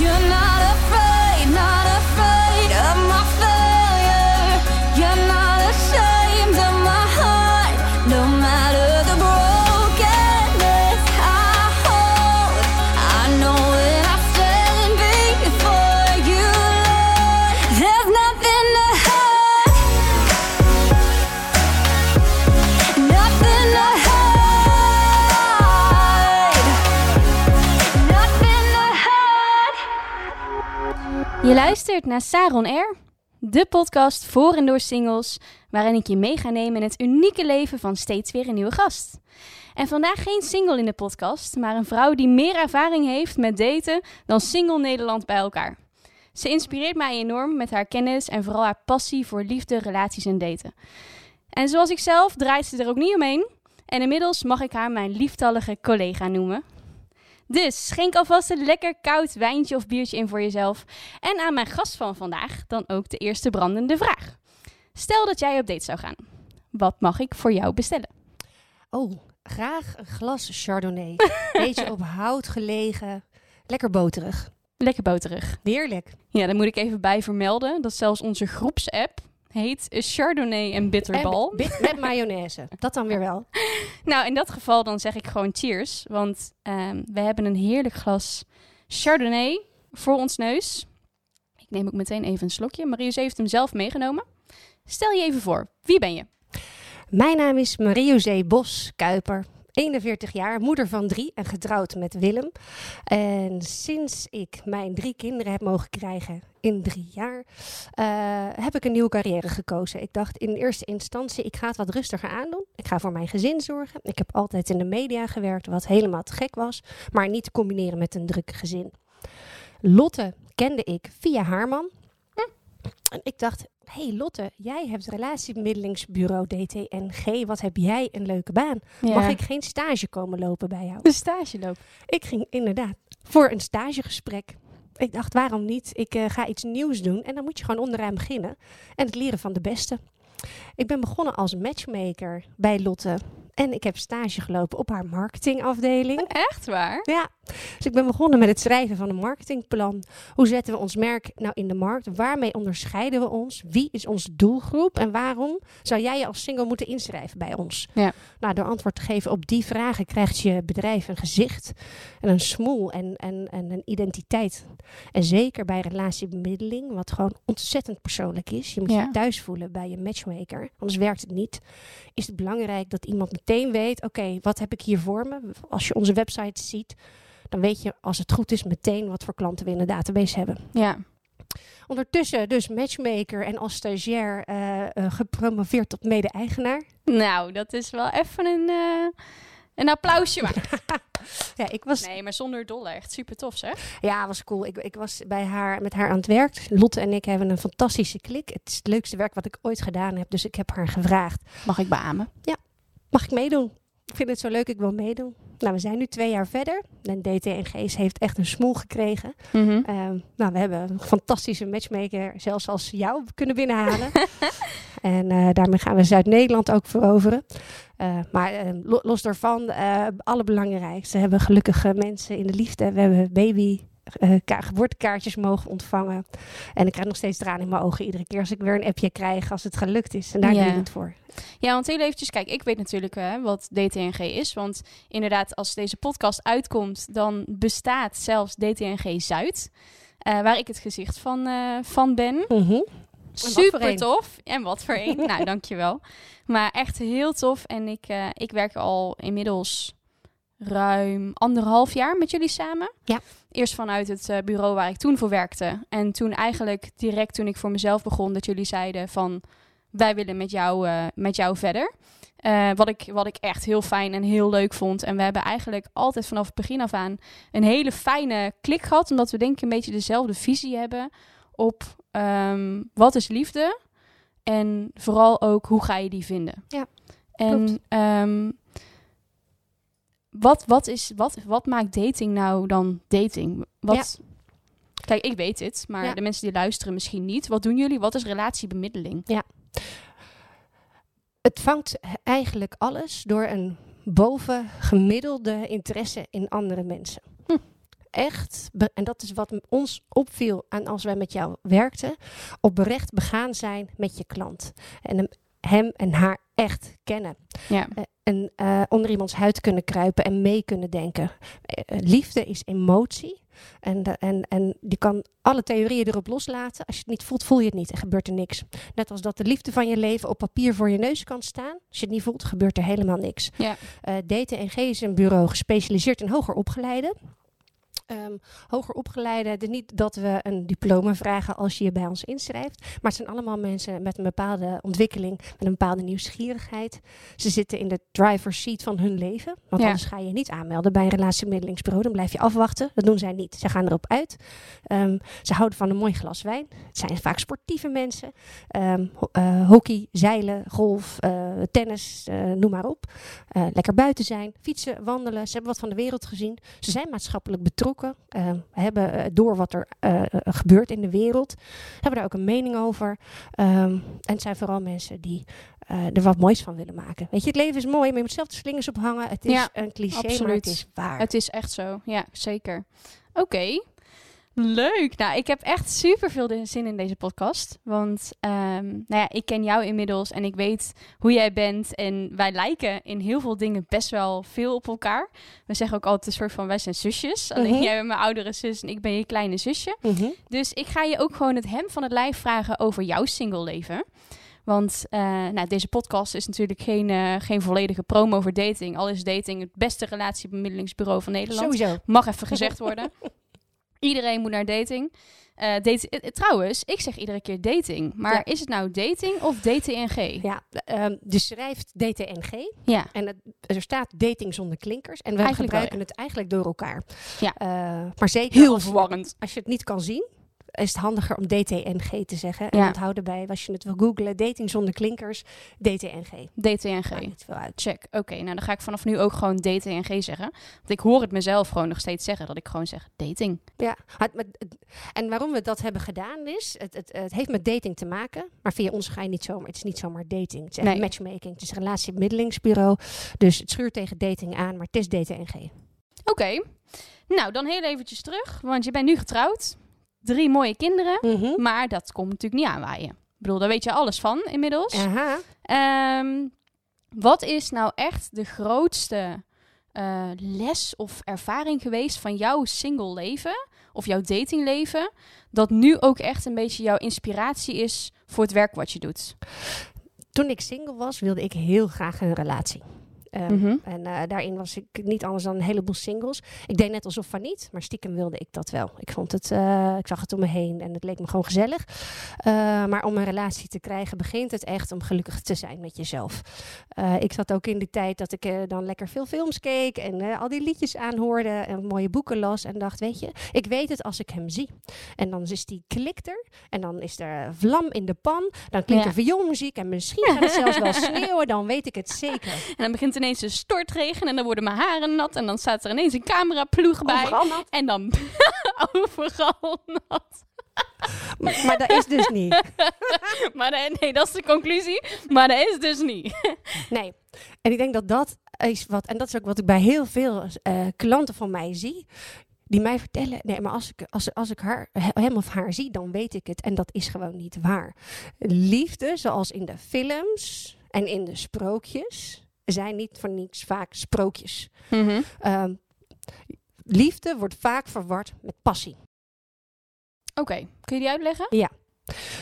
You're not luistert naar Saron Air, de podcast voor en door singles, waarin ik je mee ga nemen in het unieke leven van steeds weer een nieuwe gast. En vandaag geen single in de podcast, maar een vrouw die meer ervaring heeft met daten dan single Nederland bij elkaar. Ze inspireert mij enorm met haar kennis en vooral haar passie voor liefde, relaties en daten. En zoals ik zelf draait ze er ook niet omheen. En inmiddels mag ik haar mijn lieftallige collega noemen. Dus schenk alvast een lekker koud wijntje of biertje in voor jezelf. En aan mijn gast van vandaag dan ook de eerste brandende vraag. Stel dat jij op date zou gaan. Wat mag ik voor jou bestellen? Oh, graag een glas Chardonnay. Beetje op hout gelegen. Lekker boterig. Lekker boterig. Heerlijk. Ja, daar moet ik even bij vermelden dat zelfs onze groepsapp heet Chardonnay en Bitterbal. En bit- met mayonaise. Dat dan weer wel. Nou, in dat geval dan zeg ik gewoon cheers. Want ehm, we hebben een heerlijk glas Chardonnay voor ons neus. Ik neem ook meteen even een slokje. Marius heeft hem zelf meegenomen. Stel je even voor, wie ben je? Mijn naam is Marie-José Bos Kuiper. 41 jaar, moeder van drie en getrouwd met Willem. En sinds ik mijn drie kinderen heb mogen krijgen in drie jaar, eh, heb ik een nieuwe carrière gekozen. Ik dacht in eerste instantie, ik ga het wat rustiger aandoen. Ik ga voor mijn gezin zorgen. Ik heb altijd in de media gewerkt, wat helemaal te gek was. Maar niet te combineren met een druk gezin. Lotte kende ik via haar man. En ik dacht, hey Lotte, jij hebt relatiebemiddelingsbureau DTNG. Wat heb jij een leuke baan? Mag ik geen stage komen lopen bij jou? een stage lopen? Ik ging inderdaad voor een stagegesprek. Ik dacht, waarom niet? Ik eh, ga iets nieuws doen en dan moet je gewoon onderaan beginnen. En het leren van de beste. Ik ben begonnen als matchmaker bij Lotte. En ik heb stage gelopen op haar marketingafdeling. Echt waar? Ja, dus ik ben begonnen met het schrijven van een marketingplan. Hoe zetten we ons merk nou in de markt? Waarmee onderscheiden we ons? Wie is onze doelgroep? En waarom zou jij je als single moeten inschrijven bij ons? Ja. Nou, door antwoord te geven op die vragen krijgt je bedrijf een gezicht en een smoel en, en, en een identiteit. En zeker bij relatiebemiddeling, wat gewoon ontzettend persoonlijk is. Je moet Ja. je thuis voelen bij je matchmaker, anders werkt het niet. Is het belangrijk dat iemand meteen weet, oké, wat heb ik hier voor me? Als je onze website ziet, dan weet je als het goed is meteen wat voor klanten we in de database hebben. Ja. Ondertussen dus matchmaker en als stagiair eh, gepromoveerd tot mede-eigenaar. Nou, dat is wel even een, eh, een applausje maar. Ja, ik was, Nee, maar zonder dolle. Echt super tof zeg. ja, was cool. Ik, ik was bij haar, met haar aan het werk. Lotte en ik hebben een fantastische klik. Het is het leukste werk wat ik ooit gedaan heb. Dus ik heb haar gevraagd, Mag ik beamen? mag ik meedoen? Ik vind het zo leuk, ik wil meedoen. Nou, we zijn nu twee jaar verder. En DTNG's heeft echt een smoel gekregen. Mhm. Ehm, nou, we hebben een fantastische matchmaker, zelfs als jou, kunnen binnenhalen. en eh, daarmee gaan we Zuid-Nederland ook veroveren. Eh, maar eh, lo- los daarvan, allerbelangrijkste, we hebben gelukkige mensen in de liefde. We hebben baby. Eh, ka- geboortekaartjes mogen ontvangen. En ik krijg nog steeds tranen in mijn ogen iedere keer als ik weer een appje krijg als het gelukt is. En daar Ja. doe ik het voor. Ja, want heel eventjes, kijk, ik weet natuurlijk wat DTNG is. Want inderdaad, als deze podcast uitkomt, dan bestaat zelfs DTNG Zuid. eh, waar ik het gezicht van, eh, van ben. voor Super tof. En wat voor een. nou, dankjewel. Maar echt heel tof. En ik, ik werk al inmiddels ruim anderhalf jaar met jullie samen. Ja. Eerst vanuit het eh, bureau waar ik toen voor werkte. En toen eigenlijk direct toen ik voor mezelf begon, dat jullie zeiden van wij willen met jou, eh, met jou verder. Eh, wat, ik, wat ik echt heel fijn en heel leuk vond. En we hebben eigenlijk altijd vanaf het begin af aan een hele fijne klik gehad. Omdat we denk ik een beetje dezelfde visie hebben op ehm, wat is liefde. En vooral ook hoe ga je die vinden. Ja, en klopt. Wat, wat, is, wat, wat maakt dating nou dan dating? Wat, Kijk, ik weet het, maar Ja. de mensen die luisteren misschien niet. Wat doen jullie? Wat is relatiebemiddeling? Het vangt eigenlijk alles door een bovengemiddelde interesse in andere mensen. Hm. echt, en dat is wat ons opviel aan als wij met jou werkten, oprecht begaan zijn met je klant. En hem, hem en haar echt kennen. Ja. Eh, en eh, onder iemands huid kunnen kruipen en mee kunnen denken. Eh, eh, liefde is emotie. En, de- en, en die kan alle theorieën erop loslaten. Als je het niet voelt, voel je het niet en gebeurt er niks. Net als dat de liefde van je leven op papier voor je neus kan staan. Als je het niet voelt, gebeurt er helemaal niks. Ja. DTNG is een bureau gespecialiseerd in hoger opgeleiden. Ehm, hoger opgeleiden, dus niet dat we een diploma vragen als je je bij ons inschrijft. Maar het zijn allemaal mensen met een bepaalde ontwikkeling, met een bepaalde nieuwsgierigheid. Ze zitten in de driver's seat van hun leven. Want Ja. anders ga je niet aanmelden bij een relatiemiddelingsbureau. Dan blijf je afwachten. Dat doen zij niet. Ze gaan erop uit. Ehm, ze houden van een mooi glas wijn. Het zijn vaak sportieve mensen. Ehm, ho- eh, hockey, zeilen, golf, eh, tennis, eh, noem maar op. Lekker buiten zijn, fietsen, wandelen. Ze hebben wat van de wereld gezien. Ze zijn maatschappelijk betrokken. Ehm, hebben eh, door wat er eh, eh, gebeurt in de wereld. Hebben daar ook een mening over. Ehm, en het zijn vooral mensen die er wat moois van willen maken. Weet je, het leven is mooi, maar je moet zelf de slingers ophangen. Het is Ja, een cliché, maar absoluut. het is waar. Het is echt zo, ja, zeker. Oké, leuk. Nou, ik heb echt super veel zin in deze podcast. Want ehm, nou ja, ik ken jou inmiddels en ik weet hoe jij bent. En wij lijken in heel veel dingen best wel veel op elkaar. We zeggen ook altijd een soort van, wij zijn zusjes. Alleen Mhm. jij bent mijn oudere zus en ik ben je kleine zusje. Mhm. Dus ik ga je ook gewoon het hem van het lijf vragen over jouw single leven. Want eh, nou, deze podcast is natuurlijk geen, eh, geen volledige promo voor dating. Al is dating het beste relatiebemiddelingsbureau van Nederland. Sowieso. Mag even gezegd worden. Iedereen moet naar dating. Eh, date, eh, eh, trouwens, ik zeg iedere keer dating. Maar Ja. is het nou dating of DTNG? Ja, dus schrijft DTNG. Ja. En het, er staat dating zonder klinkers. En we Eigenlijk gebruiken wel, het eigenlijk door elkaar. Ja. Maar zeker Heel als, verwarrend. als je het niet kan zien, is het handiger om DTNG te zeggen. En Ja. onthoud erbij, als je het wil googlen, dating zonder klinkers, DTNG. DTNG. Maakt niet veel uit. Check. Oké, nou dan ga ik vanaf nu ook gewoon DTNG zeggen. Want ik hoor het mezelf gewoon nog steeds zeggen. Dat ik gewoon zeg dating. Ja, en waarom we dat hebben gedaan is, het, het, het heeft met dating te maken, maar via ons ga je niet zomaar, het is niet zomaar dating. Het is Nee. matchmaking, het is een relatiebemiddelingsbureau. Dus het schuurt tegen dating aan, maar het is DTNG. Oké. Nou, dan heel eventjes terug. Want je bent nu getrouwd. Drie mooie kinderen. Mhm. Maar dat komt natuurlijk niet aanwaaien. Ik bedoel, daar weet je alles van inmiddels. Aha. Ehm, wat is nou echt de grootste eh, les of ervaring geweest van jouw single leven of jouw datingleven, dat nu ook echt een beetje jouw inspiratie is voor het werk wat je doet? Toen ik single was, wilde ik heel graag een relatie. Ehm, Mhm. En eh, daarin was ik niet anders dan een heleboel singles. Ik deed net alsof van niet, maar stiekem wilde ik dat wel. Ik vond het, eh, ik zag het om me heen en het leek me gewoon gezellig. Eh, maar om een relatie te krijgen, begint het echt om gelukkig te zijn met jezelf. Ik zat ook in de tijd dat ik dan lekker veel films keek en al die liedjes aanhoorde en mooie boeken las en dacht, weet je, ik weet het als ik hem zie. En dan is die klikt er en dan is er vlam in de pan, dan klinkt Ja. er vioolmuziek en misschien gaat het zelfs wel sneeuwen, dan weet ik het zeker. En dan begint ineens een stortregen en dan worden mijn haren nat en dan staat er ineens een cameraploeg bij. Overal nat. En dan overal nat. Maar, maar dat is dus niet. Maar dat- nee, dat is de conclusie. Maar dat is dus niet. Nee. En ik denk dat dat is wat, en dat is ook wat ik bij heel veel eh, klanten van mij zie. Die mij vertellen, nee, maar als ik, als, als ik haar, hem of haar zie, dan weet ik het. En dat is gewoon niet waar. Liefde, zoals in de films en in de sprookjes, zijn niet voor niets vaak sprookjes. Ehm, liefde wordt vaak verward met passie. Oké, kun je die uitleggen? Ja.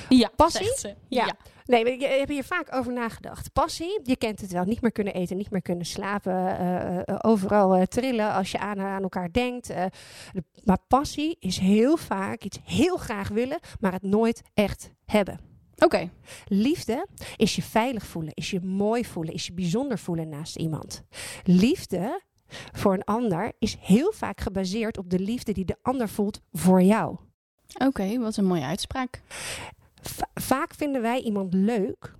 Ja, Passie? ze. Ja. ja. Nee, je hebt hier vaak over nagedacht. Passie, je kent het wel. Niet meer kunnen eten, niet meer kunnen slapen. eh, eh, overal eh, trillen als je aan, aan elkaar denkt. de- maar passie is heel vaak iets heel graag willen, maar het nooit echt hebben. Oké. Liefde is je veilig voelen, is je mooi voelen, is je bijzonder voelen naast iemand. Liefde voor een ander is heel vaak gebaseerd op de liefde die de ander voelt voor jou. Oké, wat een mooie uitspraak. Va- vaak vinden wij iemand leuk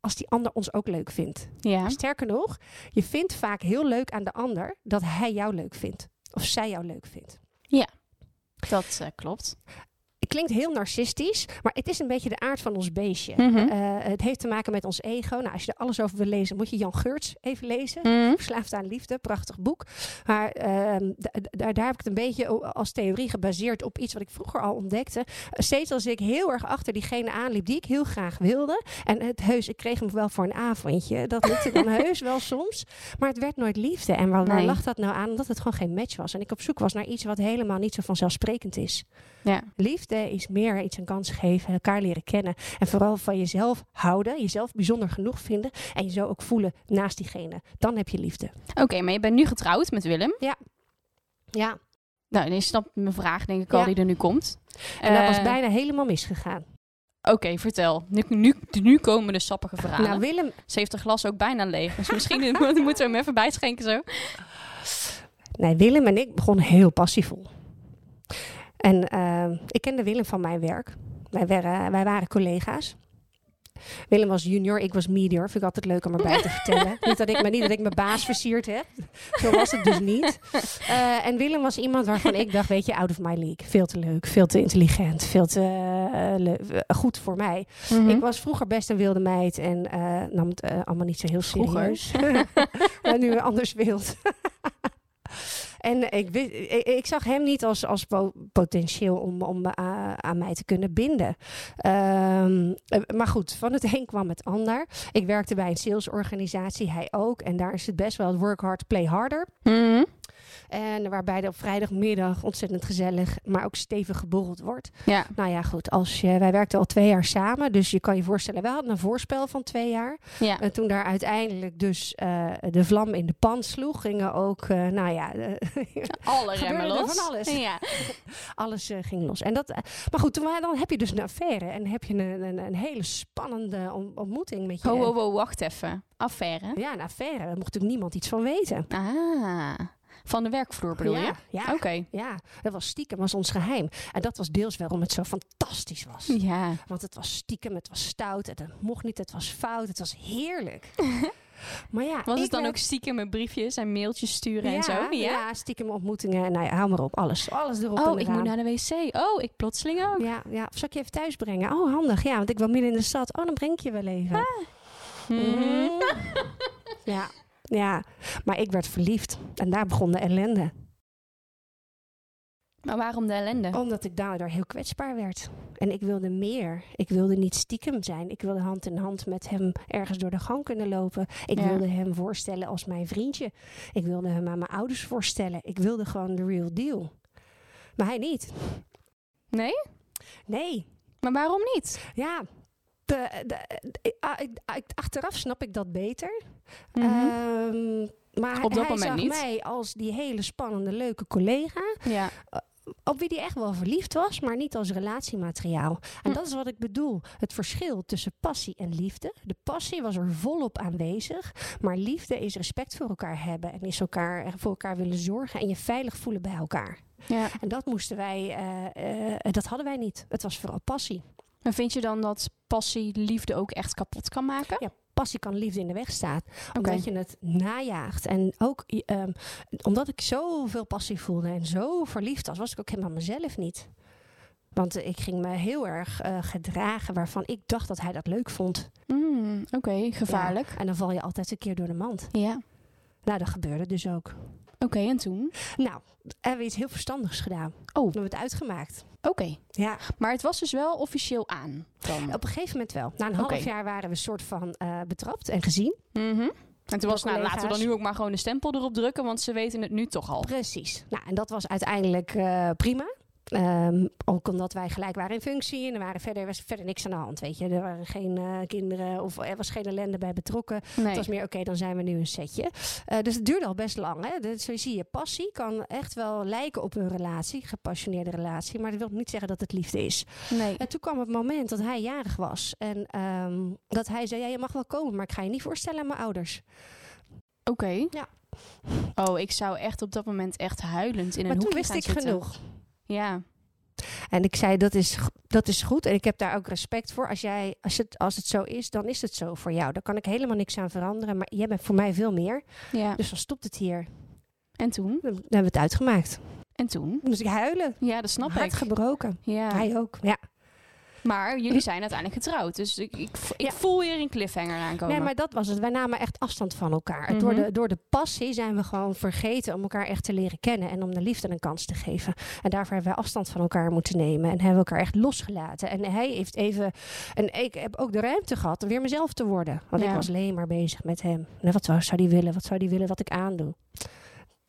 als die ander ons ook leuk vindt. Ja. Sterker nog, je vindt vaak heel leuk aan de ander dat hij jou leuk vindt. Of zij jou leuk vindt. Dat eh, klopt. Klinkt heel narcistisch, maar het is een beetje de aard van ons beestje. Mhm. Eh, het heeft te maken met ons ego. Nou, als je er alles over wil lezen, moet je Jan Geurts even lezen. Mhm. Verslaafd aan liefde, prachtig boek. Maar ehm, daar, daar heb ik het een beetje als theorie gebaseerd op iets wat ik vroeger al ontdekte. Steeds als ik heel erg achter diegene aanliep die ik heel graag wilde. En het heus, ik kreeg hem wel voor een avondje. Dat lukte dan heus wel soms. Maar het werd nooit liefde. En waar, lag dat nou aan? Omdat het gewoon geen match was. En ik op zoek was naar iets wat helemaal niet zo vanzelfsprekend is. Ja. Liefde is meer iets een kans geven, elkaar leren kennen. En vooral van jezelf houden, jezelf bijzonder genoeg vinden. En je zo ook voelen naast diegene. Dan heb je liefde. Oké, maar je bent nu getrouwd met Willem. Ja, Nou, dan snapt mijn vraag denk ik al Ja. die er nu komt. en dat was Eh, bijna helemaal misgegaan. Oké, vertel. Nu, nu, nu komen de sappige verhalen. Nou, Willem, Ze heeft haar glas ook bijna leeg. Dus misschien moeten we hem even bijschenken zo. nee, Willem en ik begonnen heel passievol. En eh, ik kende Willem van mijn werk. Wij, waren- wij waren collega's. Willem was junior, ik was medior. Vind ik altijd leuk om erbij te vertellen. Niet dat, ik, me- niet dat ik mijn baas versierd heb. Zo was het dus niet. Eh, en Willem was iemand waarvan ik dacht, weet je, out of my league. Veel te leuk, veel te intelligent, veel te eh, goed voor mij. Mhm. Ik was vroeger best een wilde meid en eh, nam het eh, allemaal niet zo heel serieus. maar nu anders wild. en ik, zag hem niet als, als po- potentieel om, om a- aan mij te kunnen binden. Ehm, eh, maar goed, van het een kwam het ander. Ik werkte bij een salesorganisatie, hij ook. En daar is het best wel work hard, play harder. Mhm. En waarbij er op vrijdagmiddag ontzettend gezellig, maar ook stevig geborreld wordt. Ja. Nou ja, goed. Als je, wij werkten al twee jaar samen. Dus je kan je voorstellen, we hadden een voorspel van twee jaar. ja. En toen daar uiteindelijk dus eh, de vlam in de pan sloeg, gingen ook, eh, nou ja, eh, Alle remmen los. van alles. Ja. alles ging los. En dat, maar goed, toen, dan heb je dus een affaire en heb je een, een, een hele spannende on- ontmoeting met je. Ho, ho, ho, wacht even. Affaire. Ja, een affaire. Daar mocht natuurlijk niemand iets van weten. Ah. Van de werkvloer bedoel ja, je? Ja, Oké. ja, dat was stiekem, was ons geheim. En dat was deels waarom het zo fantastisch was. Ja. Want het was stiekem, het was stout, het mocht niet, het was fout, het was heerlijk. maar ja, Was het dan ook stiekem met briefjes en mailtjes sturen ja, en zo? Ja. Ja, stiekem ontmoetingen. Nou ja, hou maar op. Alles, alles erop Oh, ik moet naar de wc. Oh, ik plotseling ook. Ja, ja, of zal ik je even thuis brengen? Oh, handig. Ja, want ik woon midden in de stad. Oh, dan breng ik je wel even. Mhm. Mm. Ja, ja, maar ik werd verliefd. En daar begon de ellende. Maar waarom de ellende? Omdat ik daardoor heel kwetsbaar werd. En ik wilde meer. Ik wilde niet stiekem zijn. Ik wilde hand in hand met hem ergens door de gang kunnen lopen. Ik Ja. wilde hem voorstellen als mijn vriendje. Ik wilde hem aan mijn ouders voorstellen. Ik wilde gewoon de real deal. Maar hij niet. Nee? Nee. Maar waarom niet? Ja. De, de, de- ah, ah, achteraf snap ik dat beter. Mhm. Ehm, maar Op dat hij zag niet. mij als die hele spannende, leuke collega. ja. op wie die echt wel verliefd was, maar niet als relatiemateriaal. En Hm. dat is wat ik bedoel. Het verschil tussen passie en liefde. De passie was er volop aanwezig, maar liefde is respect voor elkaar hebben en is elkaar voor elkaar willen zorgen en je veilig voelen bij elkaar. ja. En dat moesten wij, eh, eh, dat hadden wij niet. Het was vooral passie. Maar vind je dan dat passie liefde ook echt kapot kan maken? Ja, passie kan liefde in de weg staan. Omdat je het najaagt. En ook ehm, omdat ik zoveel passie voelde en zo verliefd was, was ik ook helemaal mezelf niet. Want ik ging me heel erg eh, gedragen waarvan ik dacht dat hij dat leuk vond. Mm, Oké, gevaarlijk. Ja, en dan val je altijd een keer door de mand. Ja. Nou, dat gebeurde dus ook. Oké, en toen? Nou, hebben we iets heel verstandigs gedaan. Oh. We hebben het uitgemaakt. Oké. Ja, Maar het was dus wel officieel aan. Dan. op een gegeven moment wel. Na een half jaar waren we soort van eh, betrapt en gezien. Mhm. En toen was, nou, laten we dan nu ook maar gewoon de stempel erop drukken, want ze weten het nu toch al. Precies. Nou, en dat was uiteindelijk eh, prima. Ehm, ook omdat wij gelijk waren in functie en er waren verder, was verder niks aan de hand. Weet je, er waren geen eh, kinderen of er was geen ellende bij betrokken. Nee. Het was meer oké, dan zijn we nu een setje. Eh, dus het duurde al best lang. Hè? Dus zo zie je, passie kan echt wel lijken op een relatie, gepassioneerde relatie, maar dat wil niet zeggen dat het liefde is. nee. En toen kwam het moment dat hij jarig was en ehm, dat hij zei: ja, je mag wel komen, maar ik ga je niet voorstellen aan mijn ouders. Oké. Ja. Oh, ik zou echt op dat moment echt huilend in een maar toen hoekje wist gaan ik zitten. genoeg. Ja. En ik zei, dat is, dat is goed. En ik heb daar ook respect voor. Als, jij, als, het, als het zo is, dan is het zo voor jou. Daar kan ik helemaal niks aan veranderen. Maar jij bent voor mij veel meer. ja. Dus dan stopt het hier. En toen? Dan hebben we het uitgemaakt. En toen? moest ik huilen. Ja, dat snap Hart ik. gebroken. Ja. Hij ook. Ja. Maar jullie zijn uiteindelijk getrouwd. Dus ik, ik, ik Ja. voel hier een cliffhanger aankomen. Nee, maar dat was het. Wij namen echt afstand van elkaar. Mhm. door, de, door de passie zijn we gewoon vergeten om elkaar echt te leren kennen en om de liefde een kans te geven. En daarvoor hebben wij afstand van elkaar moeten nemen en hebben we elkaar echt losgelaten. En hij heeft even, en ik heb ook de ruimte gehad om weer mezelf te worden. Want Ja. ik was alleen maar bezig met hem. Nou, wat zou, die willen? Wat zou die willen wat ik aandoe?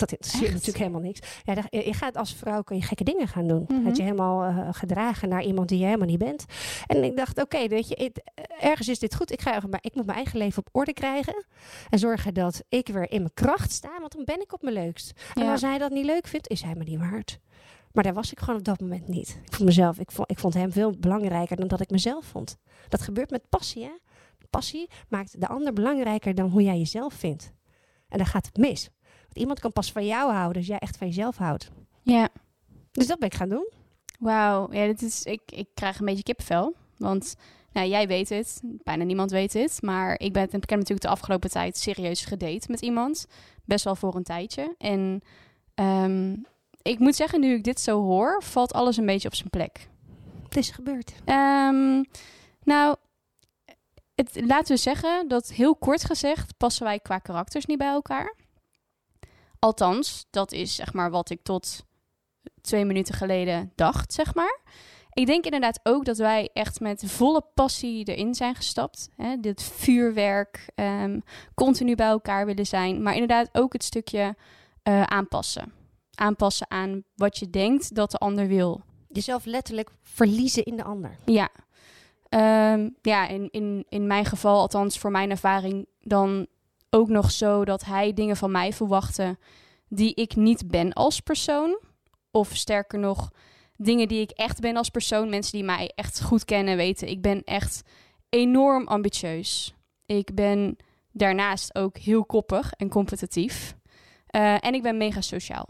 Dat interesseert natuurlijk helemaal niks. Ja, je gaat als vrouw kun je gekke dingen gaan doen. Mhm. Dat je helemaal eh, gedragen naar iemand die je helemaal niet bent. En ik dacht, oké, weet je, het- ergens is dit goed. Ik, ga, even- maar ik moet mijn eigen leven op orde krijgen. En zorgen dat ik weer in mijn kracht sta. Want dan ben ik op mijn leukst. En Ja. als hij dat niet leuk vindt, is hij me niet waard. Maar daar was ik gewoon op dat moment niet. Ik vond mezelf, ik vond, ik vond hem veel belangrijker dan dat ik mezelf vond. Dat gebeurt met passie, hè? Passie maakt de ander belangrijker dan hoe jij jezelf vindt. En dan gaat het mis. Want iemand kan pas van jou houden als jij echt van jezelf houdt. Ja. Dus dat ben ik gaan doen. Wauw. Ja, dit is, ik, ik krijg een beetje kippenvel. Want nou, jij weet het. Bijna niemand weet het. Maar ik, ben, ik heb natuurlijk de afgelopen tijd serieus gedate met iemand. Best wel voor een tijdje. En ehm, ik moet zeggen, nu ik dit zo hoor, valt alles een beetje op zijn plek. Het is gebeurd. Ehm, nou, het, laten we zeggen dat heel kort gezegd passen wij qua karakters niet bij elkaar. Althans, dat is zeg maar wat ik tot twee minuten geleden dacht, zeg maar. Ik denk inderdaad ook dat wij echt met volle passie erin zijn gestapt. Hè? Dit vuurwerk, ehm, continu bij elkaar willen zijn. Maar inderdaad ook het stukje eh, aanpassen. Aanpassen aan wat je denkt dat de ander wil. Jezelf letterlijk verliezen in de ander. Ja, Ehm, ja in, in, in mijn geval, althans voor mijn ervaring, dan ook nog zo dat hij dingen van mij verwachtte die ik niet ben als persoon. Of sterker nog, dingen die ik echt ben als persoon. Mensen die mij echt goed kennen weten, ik ben echt enorm ambitieus. Ik ben daarnaast ook heel koppig en competitief. Eh, en ik ben mega sociaal.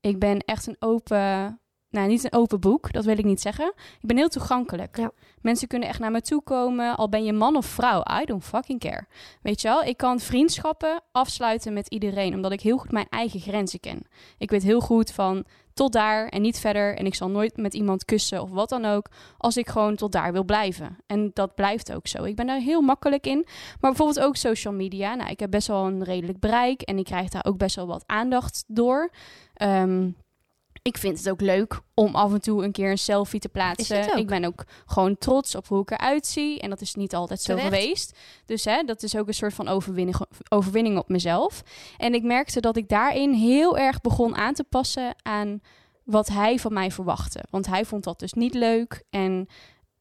Ik ben echt een open, nou niet een open boek, dat wil ik niet zeggen. Ik ben heel toegankelijk. Ja. Mensen kunnen echt naar me toe komen, al ben je man of vrouw. I don't fucking care. Weet je wel, ik kan vriendschappen afsluiten met iedereen, omdat ik heel goed mijn eigen grenzen ken. Ik weet heel goed van tot daar en niet verder. En ik zal nooit met iemand kussen of wat dan ook, als ik gewoon tot daar wil blijven. En dat blijft ook zo. Ik ben daar heel makkelijk in. Maar bijvoorbeeld ook social media. Nou, ik heb best wel een redelijk bereik en ik krijg daar ook best wel wat aandacht door. Ehm, ik vind het ook leuk om af en toe een keer een selfie te plaatsen. Ik ben ook gewoon trots op hoe ik eruit zie. En dat is niet altijd zo geweest. Dus hè, dat is ook een soort van overwinning, overwinning op mezelf. En ik merkte dat ik daarin heel erg begon aan te passen aan wat hij van mij verwachtte. Want hij vond dat dus niet leuk. En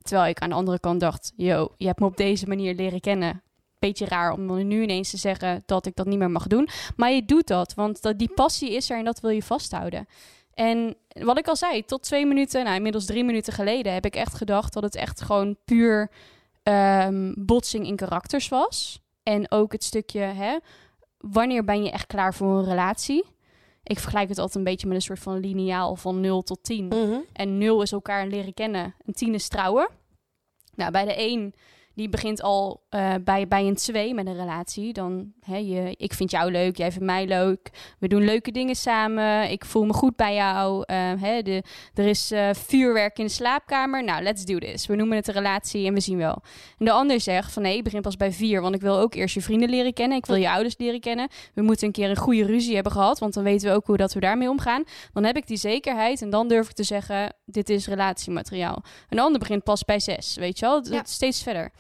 terwijl ik aan de andere kant dacht: yo, je hebt me op deze manier leren kennen. Beetje raar om nu ineens te zeggen dat ik dat niet meer mag doen. Maar je doet dat, want dat, die passie is er en dat wil je vasthouden. En wat ik al zei, tot twee minuten, nou inmiddels drie minuten geleden, heb ik echt gedacht dat het echt gewoon puur ehm, botsing in karakters was. En ook het stukje, hè, wanneer ben je echt klaar voor een relatie? Ik vergelijk het altijd een beetje met een soort van lineaal van 0 tot 10. En 0 is elkaar leren kennen, en 10 is trouwen. Nou, bij de 1, die begint al eh, bij, bij een 2 met een relatie. Dan, hè, je, ik vind jou leuk, jij vindt mij leuk. We doen leuke dingen samen. Ik voel me goed bij jou. Eh, hè, de, er is eh, vuurwerk in de slaapkamer. Nou, let's do this. We noemen het een relatie en we zien wel. En de ander zegt van nee, ik begin pas bij 4. Want ik wil ook eerst je vrienden leren kennen. Ik wil je ouders leren kennen. We moeten een keer een goede ruzie hebben gehad. Want dan weten we ook hoe dat we daarmee omgaan. Dan heb ik die zekerheid. En dan durf ik te zeggen, dit is relatiemateriaal. Een ander begint pas bij 6. Weet je wel? Het- Ja. het steeds verder.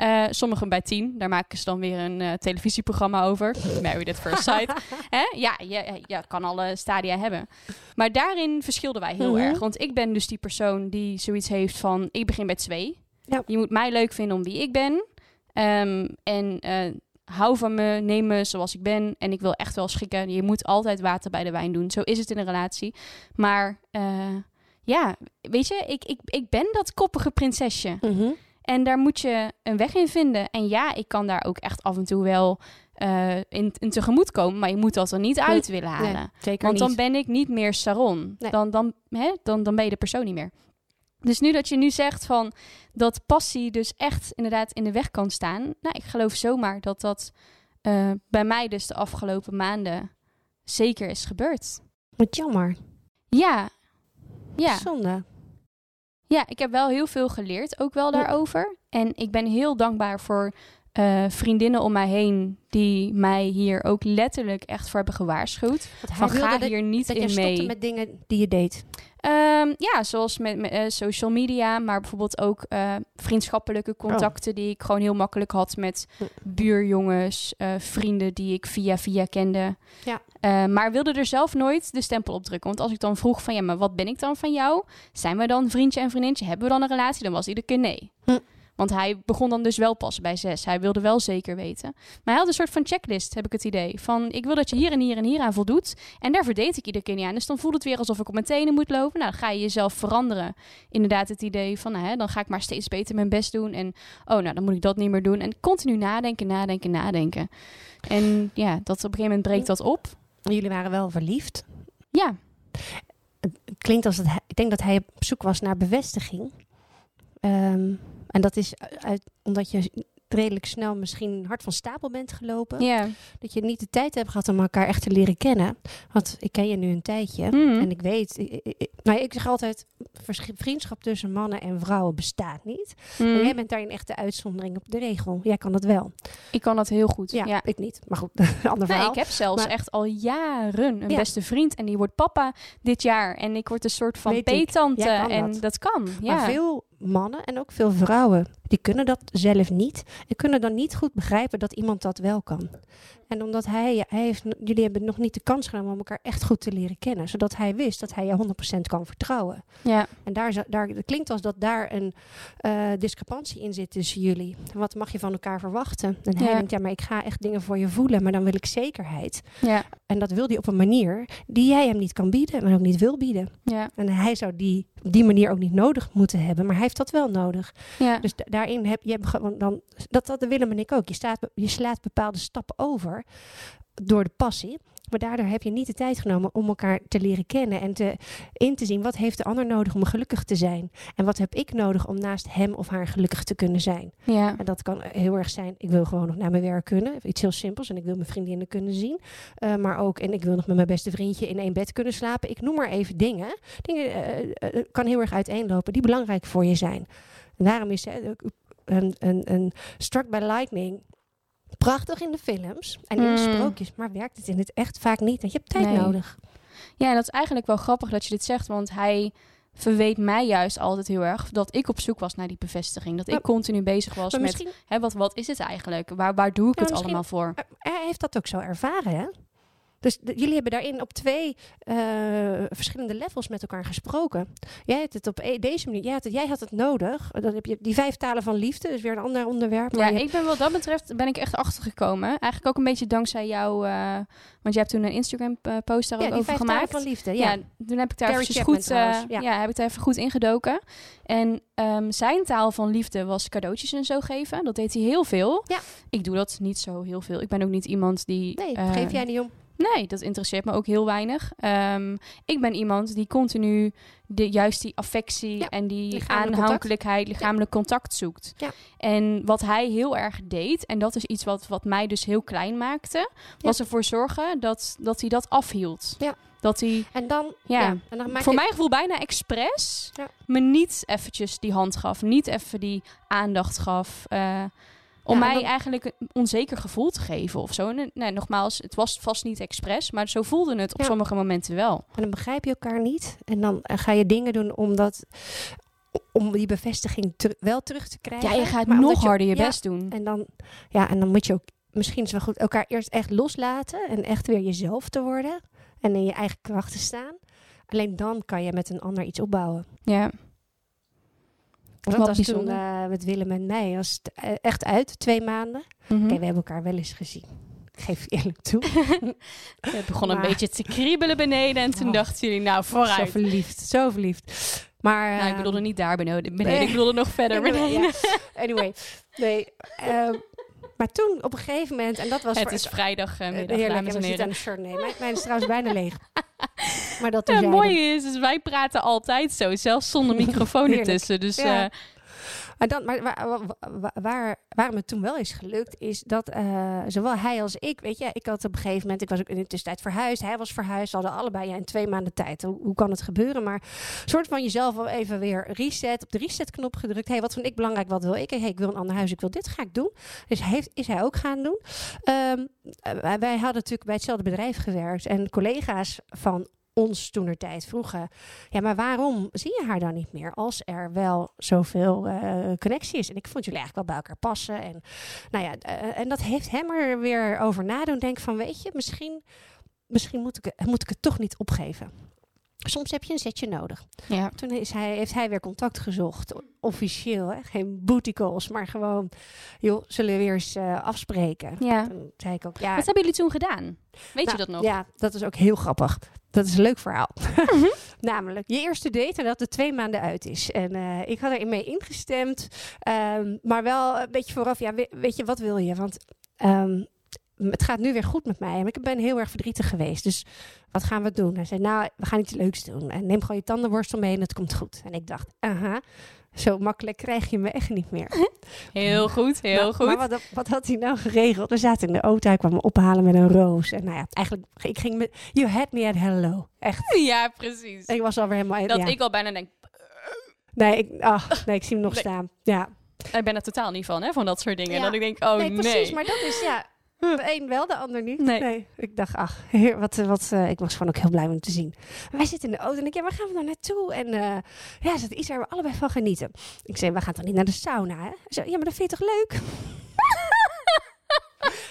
Eh, sommigen bij 10. Daar maken ze dan weer een eh, televisieprogramma over. Married at First Sight. Hè? Ja, je, je kan alle stadia hebben. Maar daarin verschilden wij heel Mhm. erg. Want ik ben dus die persoon die zoiets heeft van... ik begin bij 2. Ja. Je moet mij leuk vinden om wie ik ben. Ehm, en eh, hou van me, neem me zoals ik ben. En ik wil echt wel schikken. Je moet altijd water bij de wijn doen. Zo is het in een relatie. Maar eh, ja, weet je, ik, ik, ik ben dat koppige prinsesje. Mhm. En daar moet je een weg in vinden. En ja, ik kan daar ook echt af en toe wel eh, in, in tegemoet komen. Maar je moet dat er niet uit willen halen. Nee, zeker Want dan niet. ben ik niet meer Saron. Nee. Dan, dan, hè, dan, dan ben je de persoon niet meer. Dus nu dat je nu zegt van dat passie dus echt inderdaad in de weg kan staan. Nou, ik geloof zomaar dat dat eh, bij mij dus de afgelopen maanden zeker is gebeurd. Wat jammer. Ja. Ja. Zonde. Ja, ik heb wel heel veel geleerd, ook wel daarover. En ik ben heel dankbaar voor eh, vriendinnen om mij heen die mij hier ook letterlijk echt voor hebben gewaarschuwd. Want Van ga dat- hier niet dat in mee. met dingen die je deed. Ehm, ja, zoals met, met, eh, social media, maar bijvoorbeeld ook eh, vriendschappelijke contacten die ik gewoon heel makkelijk had met Hm. buurjongens, vrienden die ik via via kende. Ja. Maar wilde er zelf nooit de stempel op drukken. Want als ik dan vroeg van ja, maar wat ben ik dan van jou? Zijn we dan vriendje en vriendinnetje? Hebben we dan een relatie? Dan was iedere keer nee. Hm. Want hij begon dan dus wel pas bij zes. Hij wilde wel zeker weten. Maar hij had een soort van checklist, heb ik het idee. Van ik wil dat je hier en hier en hier aan voldoet. En daar verdeed ik iedere keer niet aan. Dus dan voelt het weer alsof ik op mijn tenen moet lopen. Nou, dan ga je jezelf veranderen. Inderdaad, het idee van, nou, hè, dan ga ik maar steeds beter mijn best doen. En oh, nou, dan moet ik dat niet meer doen. En continu nadenken, nadenken, nadenken. En ja, dat op een gegeven moment breekt dat op. Jullie waren wel verliefd. Ja, Het klinkt als hij- Ik denk dat hij op zoek was naar bevestiging. Ehm, en dat is uit, omdat je redelijk snel misschien hard van stapel bent gelopen. Dat je niet de tijd hebt gehad om elkaar echt te leren kennen. Want ik ken je nu een tijdje. Mhm. En ik weet, ik, ik- nou, ik zeg altijd, vriendschap tussen mannen en vrouwen bestaat niet. Mhm. En jij bent daarin echt de uitzondering op de regel. Jij kan dat wel. Ik kan dat heel goed. Ja, Ja. ik niet. Maar goed, ander Nee, verhaal. ik heb zelfs Maar- echt al jaren een Ja. beste vriend. En die wordt papa dit jaar. En ik word een soort van peetante. En dat. dat, kan. Ja. Maar veel mannen en ook veel vrouwen, die kunnen dat zelf niet. En kunnen dan niet goed begrijpen dat iemand dat wel kan. En omdat hij, hij heeft, jullie hebben nog niet de kans genomen om elkaar echt goed te leren kennen. Zodat hij wist dat hij je 100% kan vertrouwen. ja. En daar, daar, het klinkt als dat daar een eh, discrepantie in zit tussen jullie. Wat mag je van elkaar verwachten? En hij Ja. denkt, ja, maar ik ga echt dingen voor je voelen, maar dan wil ik zekerheid. Ja. En dat wil hij op een manier die jij hem niet kan bieden, maar ook niet wil bieden. Ja. En hij zou die op die manier ook niet nodig moeten hebben, maar hij heeft dat wel nodig. Ja. Dus da- daarin heb je dan dat dat Willem en ik ook. Je, staat, je slaat bepaalde stappen over door de passie. Maar daardoor heb je niet de tijd genomen om elkaar te leren kennen en te, in te zien wat heeft de ander nodig om gelukkig te zijn. En wat heb ik nodig om naast hem of haar gelukkig te kunnen zijn. ja. En dat kan heel erg zijn, ik wil gewoon nog naar mijn werk kunnen. Iets heel simpels. En ik wil mijn vriendinnen kunnen zien. Uh, maar ook, en ik wil nog met mijn beste vriendje in één bed kunnen slapen. Ik noem maar even dingen. Dingen uh, uh, kan heel erg uiteenlopen die belangrijk voor je zijn. En daarom is een, een, een Struck by Lightning prachtig in de films en in de Mm. sprookjes. Maar werkt het in het echt vaak niet. Want je hebt tijd Nee. nodig. ja, en dat is eigenlijk wel grappig dat je dit zegt. Want hij verweet mij juist altijd heel erg dat ik op zoek was naar die bevestiging. Dat ik continu bezig was met, hè, wat, wat is het eigenlijk? Waar, waar doe ik het allemaal voor? hij heeft dat ook zo ervaren, hè? Dus de- jullie hebben daarin op twee uh, verschillende levels met elkaar gesproken. Jij hebt het op e deze manier, jij had het, jij had het nodig. Dan heb je die vijf talen van liefde, is weer een ander onderwerp. Ja, maar ik ben wat dat betreft ben ik echt achtergekomen. Eigenlijk ook een beetje dankzij jou, uh, want je hebt toen een Instagram post daar ja, ook die over vijf talen gemaakt. van liefde, ja. ja. toen heb ik daar Gary Chapman goed, trouwens, ja. ja. heb ik daar even goed ingedoken. En um, zijn taal van liefde was cadeautjes en zo geven. Dat deed hij heel veel. Ja. Ik doe dat niet zo heel veel. Ik ben ook niet iemand die. Nee, geef jij niet om. Nee, dat interesseert me ook heel weinig. Um, ik ben iemand die continu de, juist die affectie Ja, en die lichamelijk aanhankelijkheid, lichamelijk contact zoekt. Ja. En wat hij heel erg deed, en dat is iets wat, wat mij dus heel klein maakte, was ervoor zorgen dat, dat hij dat afhield. Ja. Dat hij, En dan, ja, ja, en dan maak voor je, mijn gevoel bijna expres, Ja. me niet eventjes die hand gaf, niet even die aandacht gaf. Uh, om Ja, mij dan- eigenlijk een onzeker gevoel te geven of zo. En, nee, nogmaals, het was vast niet expres, maar zo voelde het op Ja. sommige momenten wel. en dan begrijp je elkaar niet. En dan eh, ga je dingen doen om dat, om die bevestiging ter- wel terug te krijgen. Ja, je gaat omdat nog harder je best doen. En dan, ja, en dan moet je ook, misschien is wel goed, elkaar eerst echt loslaten en echt weer jezelf te worden. En in je eigen kracht te staan. Alleen dan kan je met een ander iets opbouwen. Ja. Dat Wat was toen bijzonder. uh, met Willem en mij. Was het uh, echt uit, twee maanden. Mm okay, we hebben elkaar wel eens gezien. Ik geef eerlijk toe. Het begon een beetje te kriebelen beneden. En toen Oh. dachten jullie, nou Zo vooruit. verliefd, zo verliefd. Maar, Nou, ik uh, bedoelde niet daar beneden. beneden. nee. Ik bedoelde nog verder Anyway, beneden. ja. Anyway, nee. Uh, maar toen op een gegeven moment, en dat was Het voor, is vrijdagmiddag, heerlijk, dames en en we zitten aan heren. de Chardonnay. Mijn, mijn is trouwens bijna leeg. Maar dat Ja, het mooie is, is, wij praten altijd zo. Zelfs zonder microfoon ertussen. Dus Ja. eh, Maar, dan, maar waar, waar, waar, waarom het toen wel is gelukt, is dat eh, zowel hij als ik, weet je, ik had op een gegeven moment, ik was ook in de tussentijd verhuisd, hij was verhuisd, hadden allebei ja, in twee maanden tijd. Hoe, hoe kan het gebeuren? Maar soort van jezelf wel even weer reset, op de resetknop gedrukt. hey, wat vind ik belangrijk, wat wil ik? Hey, ik wil een ander huis, ik wil dit, ga ik doen. Dus heeft, is hij ook gaan doen. Ehm, eh, wij hadden natuurlijk bij hetzelfde bedrijf gewerkt en collega's van ons toen er tijd vroegen. Ja, maar waarom zie je haar dan niet meer als er wel zoveel eh, connectie is? En ik vond jullie eigenlijk wel bij elkaar passen. En, nou ja, eh, en dat heeft hem er weer over nadoen. Denk van, weet je, misschien, misschien moet, ik, moet ik het toch niet opgeven. Soms heb je een setje nodig. Ja. Toen is hij, heeft hij weer contact gezocht. Officieel, hè? geen booty calls, maar gewoon... joh, zullen we weer eens uh, afspreken? ja. Toen zei ik ook, ja... Wat hebben jullie toen gedaan? Weet nou, je dat nog? Ja, dat is ook heel grappig. Dat is een leuk verhaal. Namelijk, je eerste date en dat het twee maanden uit is. En uh, ik had erin mee ingestemd. Um, maar wel een beetje vooraf, ja, weet, weet je, wat wil je? Want um, het gaat nu weer goed met mij. En ik ben heel erg verdrietig geweest. Dus wat gaan we doen? Hij zei, nou, we gaan iets leuks doen. En neem gewoon je tandenborstel mee en het komt goed. En ik dacht, aha, zo makkelijk krijg je me echt niet meer. Heel goed, heel nou, goed. Maar wat, wat, had hij nou geregeld? We zaten in de auto, hij kwam me ophalen met een roos. En nou ja, eigenlijk, ik ging met, you had me at hello. Echt. Ja, precies. En ik was alweer helemaal... Dat ja. ik al bijna denk, Nee, ik, ach, nee, ik zie hem nog Nee. staan. Ja. ik ben er totaal niet van, hè, van dat soort dingen. Ja. Dat ik denk, oh nee, nee. precies. Maar dat is, ja... De een wel, de ander niet. Nee. Ik dacht, ach, heer, wat, wat, eh, ik was gewoon ook heel blij om hem te zien. Wij zitten in de auto en ik, ja, waar gaan we dan naartoe? En eh, ja, is het iets waar we allebei van genieten? Ik zei, we gaan toch niet naar de sauna, hè? Zo, ja, maar dat vind je toch leuk?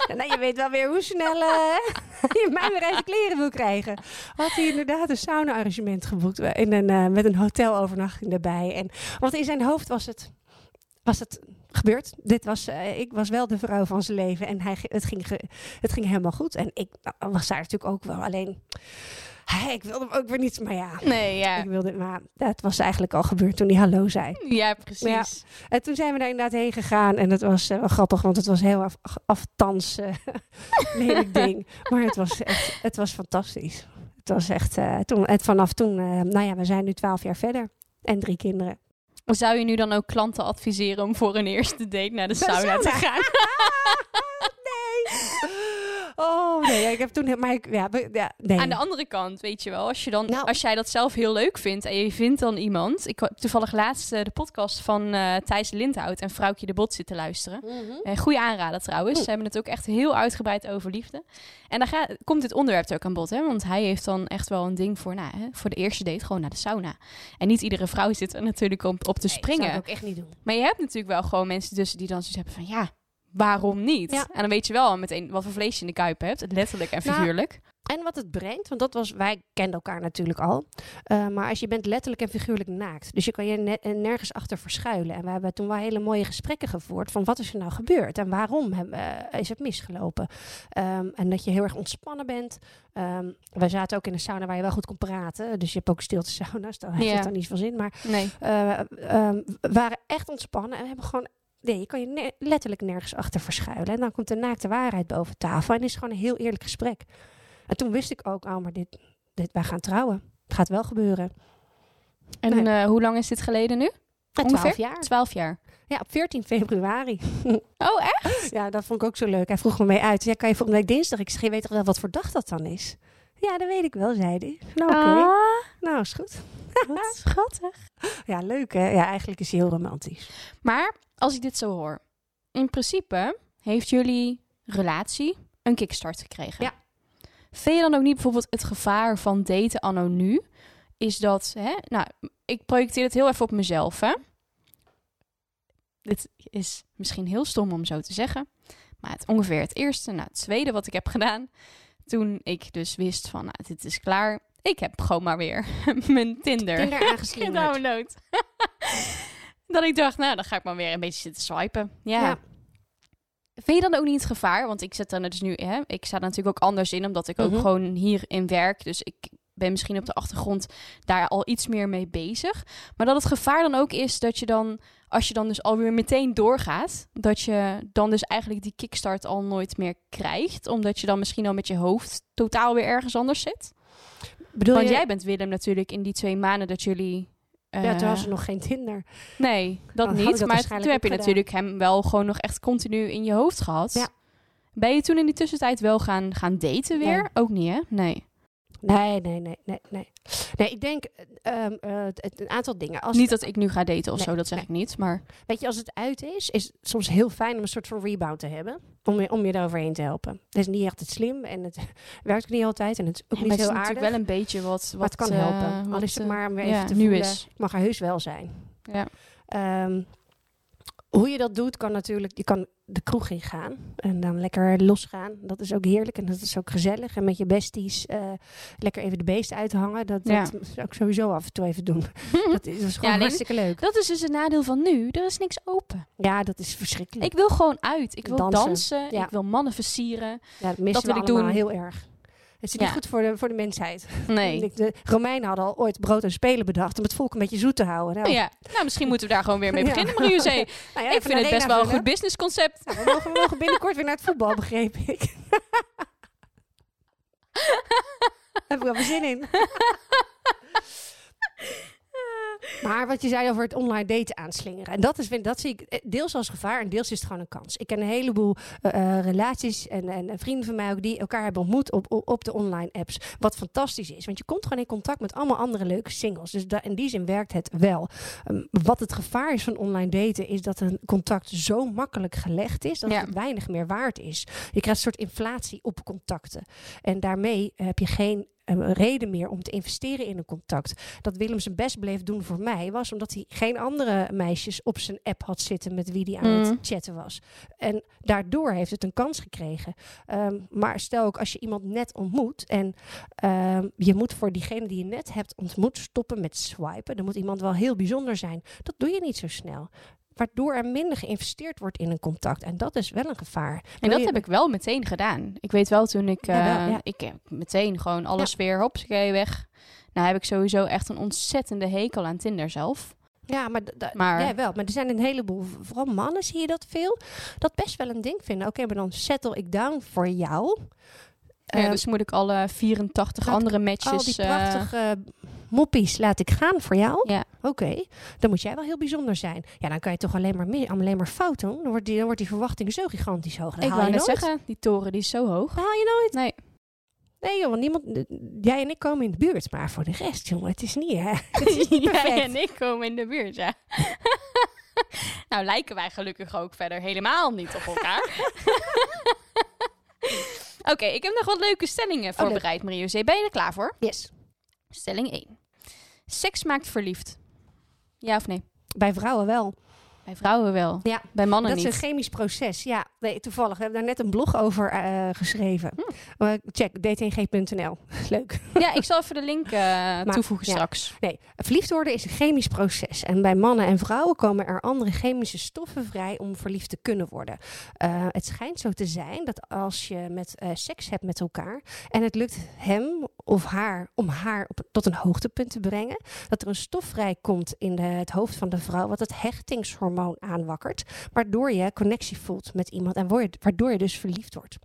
nou, je weet wel weer hoe snel eh, je mij weer kleren wil krijgen. Had hij inderdaad een sauna-arrangement geboekt in een, eh, met een hotelovernachting erbij. En, want in zijn hoofd was het, was het gebeurd. Dit was, eh, ik was wel de vrouw van zijn leven en hij, het, ging het ging helemaal goed. En ik nou, was daar natuurlijk ook wel alleen... Hij, ik wilde hem ook weer niet, maar ja... Nee, ja. Ik wilde, maar dat was eigenlijk al gebeurd toen hij hallo zei. Ja, precies. En toen zijn we daar inderdaad heen gegaan. En dat was eh, wel grappig, want het was heel af, aftans eh, lelijk ding. Maar het was, echt, het was fantastisch. Het was echt, toen, het, vanaf toen, nou ja, we zijn nu twaalf jaar verder. En drie kinderen. Zou je nu dan ook klanten adviseren om voor een eerste date naar de sauna, te gaan? nee. Oh, nee, ik heb toen, maar ik, ja, nee. Aan de andere kant, weet je wel, als, je dan, Nou. als jij dat zelf heel leuk vindt en je vindt dan iemand. Ik heb toevallig laatst eh, de podcast van eh Thijs Lindhout en Vrouwtje de Bot zitten luisteren. Goede aanrader trouwens. Ze hebben het ook echt heel uitgebreid over liefde. En dan gaat, komt dit onderwerp er ook aan bod, hè? Want hij heeft dan echt wel een ding voor, nou, hè, voor de eerste date gewoon naar de sauna. En niet iedere vrouw zit er natuurlijk op, op te Nee, springen. zou ik ook echt niet doen. Maar je hebt natuurlijk wel gewoon mensen tussen die dan zoiets hebben van ja, waarom niet? Ja. En dan weet je wel meteen wat voor vlees je in de kuip hebt, letterlijk en Nou, figuurlijk. En wat het brengt, want dat was, wij kenden elkaar natuurlijk al. Uh, maar als je bent letterlijk en figuurlijk naakt. Dus je kan je ne nergens achter verschuilen. En we hebben toen wel hele mooie gesprekken gevoerd van wat is er nou gebeurd en waarom uh, is het misgelopen. Um, en dat je heel erg ontspannen bent. Um, wij zaten ook in een sauna waar je wel goed kon praten. Dus je hebt ook stilte sauna's, dan heeft Ja. het dan niet van zin. Maar Nee. uh, um, we waren echt ontspannen en we hebben gewoon Nee, je kan je ne letterlijk nergens achter verschuilen. En dan komt de naakte waarheid boven tafel. En is gewoon een heel eerlijk gesprek. En toen wist ik ook, oh, maar dit, dit, wij gaan trouwen. Het gaat wel gebeuren. En Nee. uh, hoe lang is dit geleden nu? Ongeveer? twaalf jaar. Twaalf jaar. Ja, op 14 februari. Oh, echt? Ja, dat vond ik ook zo leuk. Hij vroeg me mee uit. Ja, kan je volgende week dinsdag? Ik zeg, je weet toch wel wat voor dag dat dan is? Ja, dat weet ik wel, zei hij. Nou, oké. Okay. Ah, Nou, is goed. wat schattig. Ja, leuk hè? Ja, eigenlijk is hij heel romantisch. Maar als ik dit zo hoor, in principe heeft jullie relatie een kickstart gekregen. Ja. Vind je dan ook niet bijvoorbeeld het gevaar van daten anno nu? Is dat, hè? Nou, ik projecteer het heel even op mezelf, hè? Dit is misschien heel stom om zo te zeggen. Maar het ongeveer het eerste, nou het tweede wat ik heb gedaan. Toen ik dus wist van, nou, dit is klaar. Ik heb gewoon maar weer mijn Tinder, Tinder gedownload. dat ik dacht, nou, dan ga ik maar weer een beetje zitten swipen. Ja. Ja. Vind je dan ook niet het gevaar? Want ik zet er dus nu, hè, ik sta er natuurlijk ook anders in, omdat ik ook Mhm. gewoon hier in werk. Dus ik ben misschien op de achtergrond daar al iets meer mee bezig. Maar dat het gevaar dan ook is dat je dan, als je dan dus alweer meteen doorgaat, dat je dan dus eigenlijk die kickstart al nooit meer krijgt. Omdat je dan misschien al met je hoofd totaal weer ergens anders zit. Bedoel Want je... jij bent Willem natuurlijk in die twee maanden dat jullie ja, toen eh, was er nog geen Tinder. Nee, dat Dan had ik niet. dat maar toen heb je gedaan. natuurlijk hem wel gewoon nog echt continu in je hoofd gehad. Ja. Ben je toen in die tussentijd wel gaan, gaan daten weer? Nee. Ook niet, hè? Nee. Nee, nee, nee, nee, nee. Nee, ik denk ehm, eh, het- een aantal dingen. Als niet het- dat ik nu ga daten of Nee, zo, dat zeg nee. ik niet. Maar Weet je, als het uit is, is het soms heel fijn om een soort van rebound te hebben. Om je, om je eroverheen te helpen. Het is niet echt het slim en het werkt ook niet altijd. En het is ook niet het heel is aardig. wel een beetje wat, wat het kan eh, helpen. Al wat, is het eh, maar om weer ja, even te nu voelen. is. Mag er heus wel zijn. Ja. Ehm, hoe je dat doet, kan natuurlijk... Je kan de kroeg ingaan en dan lekker losgaan. Dat is ook heerlijk en dat is ook gezellig. En met je besties eh, lekker even de beest uithangen. Dat, Ja. dat zou ik sowieso af en toe even doen. dat is, dat is gewoon alleen- hartstikke leuk. Dat is dus het nadeel van nu. Er is niks open. Ja, dat is verschrikkelijk. Ik wil gewoon uit. Ik wil dansen. Dansen, ja. Ik wil mannen versieren. ja, dat dat wil ik doen. heel erg. Het is niet Ja. goed voor de, voor de mensheid. Nee. De Romeinen hadden al ooit brood en spelen bedacht om het volk een beetje zoet te houden. Nou, Ja, nou misschien moeten we daar gewoon weer mee Ja. beginnen, Marie José. nou ja, ik vind het best wel een goed businessconcept. Nou, we, mogen, we mogen binnenkort weer naar het voetbal, begreep ik. Heb ik wel zin in. Maar wat je zei over het online daten aanslingeren. En dat, is, dat zie ik eh, deels als gevaar en deels is het gewoon een kans. Ik ken een heleboel eh, eh, relaties en, en, en vrienden van mij ook die elkaar hebben ontmoet op, op, de online apps. Wat fantastisch is. Want je komt gewoon in contact met allemaal andere leuke singles. Dus in die zin werkt het wel. Ehm, wat het gevaar is van online daten is dat een contact zo makkelijk gelegd is dat Ja. het weinig meer waard is. Je krijgt een soort inflatie op contacten. En daarmee heb je geen eh, reden meer om te investeren in een contact. Dat Willem zijn best bleef doen voor mij was omdat hij geen andere meisjes op zijn app had zitten met wie hij aan Mm. het chatten was. En daardoor heeft het een kans gekregen. Ehm, maar stel ook als je iemand net ontmoet en ehm, je moet voor diegene die je net hebt ontmoet stoppen met swipen. Dan moet iemand wel heel bijzonder zijn. Dat doe je niet zo snel. Waardoor er minder geïnvesteerd wordt in een contact. En dat is wel een gevaar. En dat heb ik wel meteen gedaan. Ik weet wel toen ik... Ja, wel, eh, ja. Ik heb meteen gewoon alles weer, hoppakee, weg. Nou heb ik sowieso echt een ontzettende hekel aan Tinder zelf. Ja, maar, Maar- jij wel. Maar er zijn een heleboel, vooral mannen zie je dat veel, dat best wel een ding vinden. Oké, maar dan settle ik down voor jou. Ja, Ehm, dus moet ik alle 84 laat ik andere al matches... die eh, prachtige moppies laat ik gaan voor jou. ja. Oké, dan moet jij wel heel bijzonder zijn. Ja, dan kan je toch alleen maar, meer, alleen maar fout doen. Dan wordt die, dan wordt die verwachting zo gigantisch hoog. Dat Ik haal wou je net nooit. zeggen, die toren die is zo hoog. Dat haal je nooit. Nee. Nee joh, want niemand, jij en ik komen in de buurt. Maar voor de rest, jongen, het is niet, hè. Het is niet perfect. Jij en ik komen in de buurt, ja. nou lijken wij gelukkig ook verder helemaal niet op elkaar. Oké, ik heb nog wat leuke stellingen Oh, voorbereid, Marie-José. Ben je er klaar voor? Yes. Stelling 1. Seks maakt verliefd. Ja of nee? Bij vrouwen wel. Bij vrouwen wel. Ja, Bij mannen dat is niet. een chemisch proces. Ja, nee, toevallig. We hebben daar net een blog over eh, geschreven. Eh, check, dating.g.nl. Leuk. Ja, ik zal even de link eh, toevoegen ja. straks. Nee, verliefd worden is een chemisch proces. En bij mannen en vrouwen komen er andere chemische stoffen vrij om verliefd te kunnen worden. Eh, het schijnt zo te zijn dat als je met seks hebt met elkaar en het lukt hem of haar om haar op, tot een hoogtepunt te brengen, dat er een stof vrijkomt in de, het hoofd van de vrouw wat het hechtingshormoon aanwakkert, waardoor je connectie voelt met iemand en waardoor je dus verliefd wordt.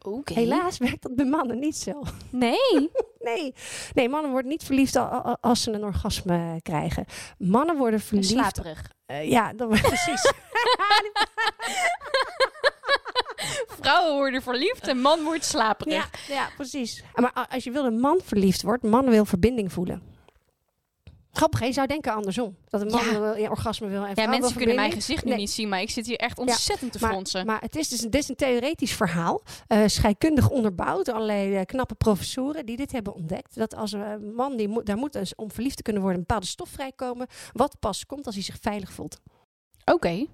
Oké. Helaas werkt dat bij mannen niet zo. Nee. Nee, nee mannen worden niet verliefd al- al- als ze een orgasme krijgen. Mannen worden verliefd. Slaperig. Eh, ja, dat precies. Vrouwen worden verliefd en man wordt slaperig. ja, ja, precies. Maar als je wil dat een man verliefd wordt, man wil verbinding voelen. Grappig, je zou denken andersom. Dat een man Ja. orgasme wil en Ja, mensen kunnen mijn gezicht nu Nee. niet zien, maar ik zit hier echt ontzettend te maar- fronsen. Maar het is dus een, dit is een theoretisch verhaal, eh scheikundig onderbouwd, door allerlei eh, knappe professoren die dit hebben ontdekt. Dat als een man, die moet, daar moet dus om verliefd te kunnen worden, een bepaalde stof vrijkomen, wat pas komt als hij zich veilig voelt. Oké,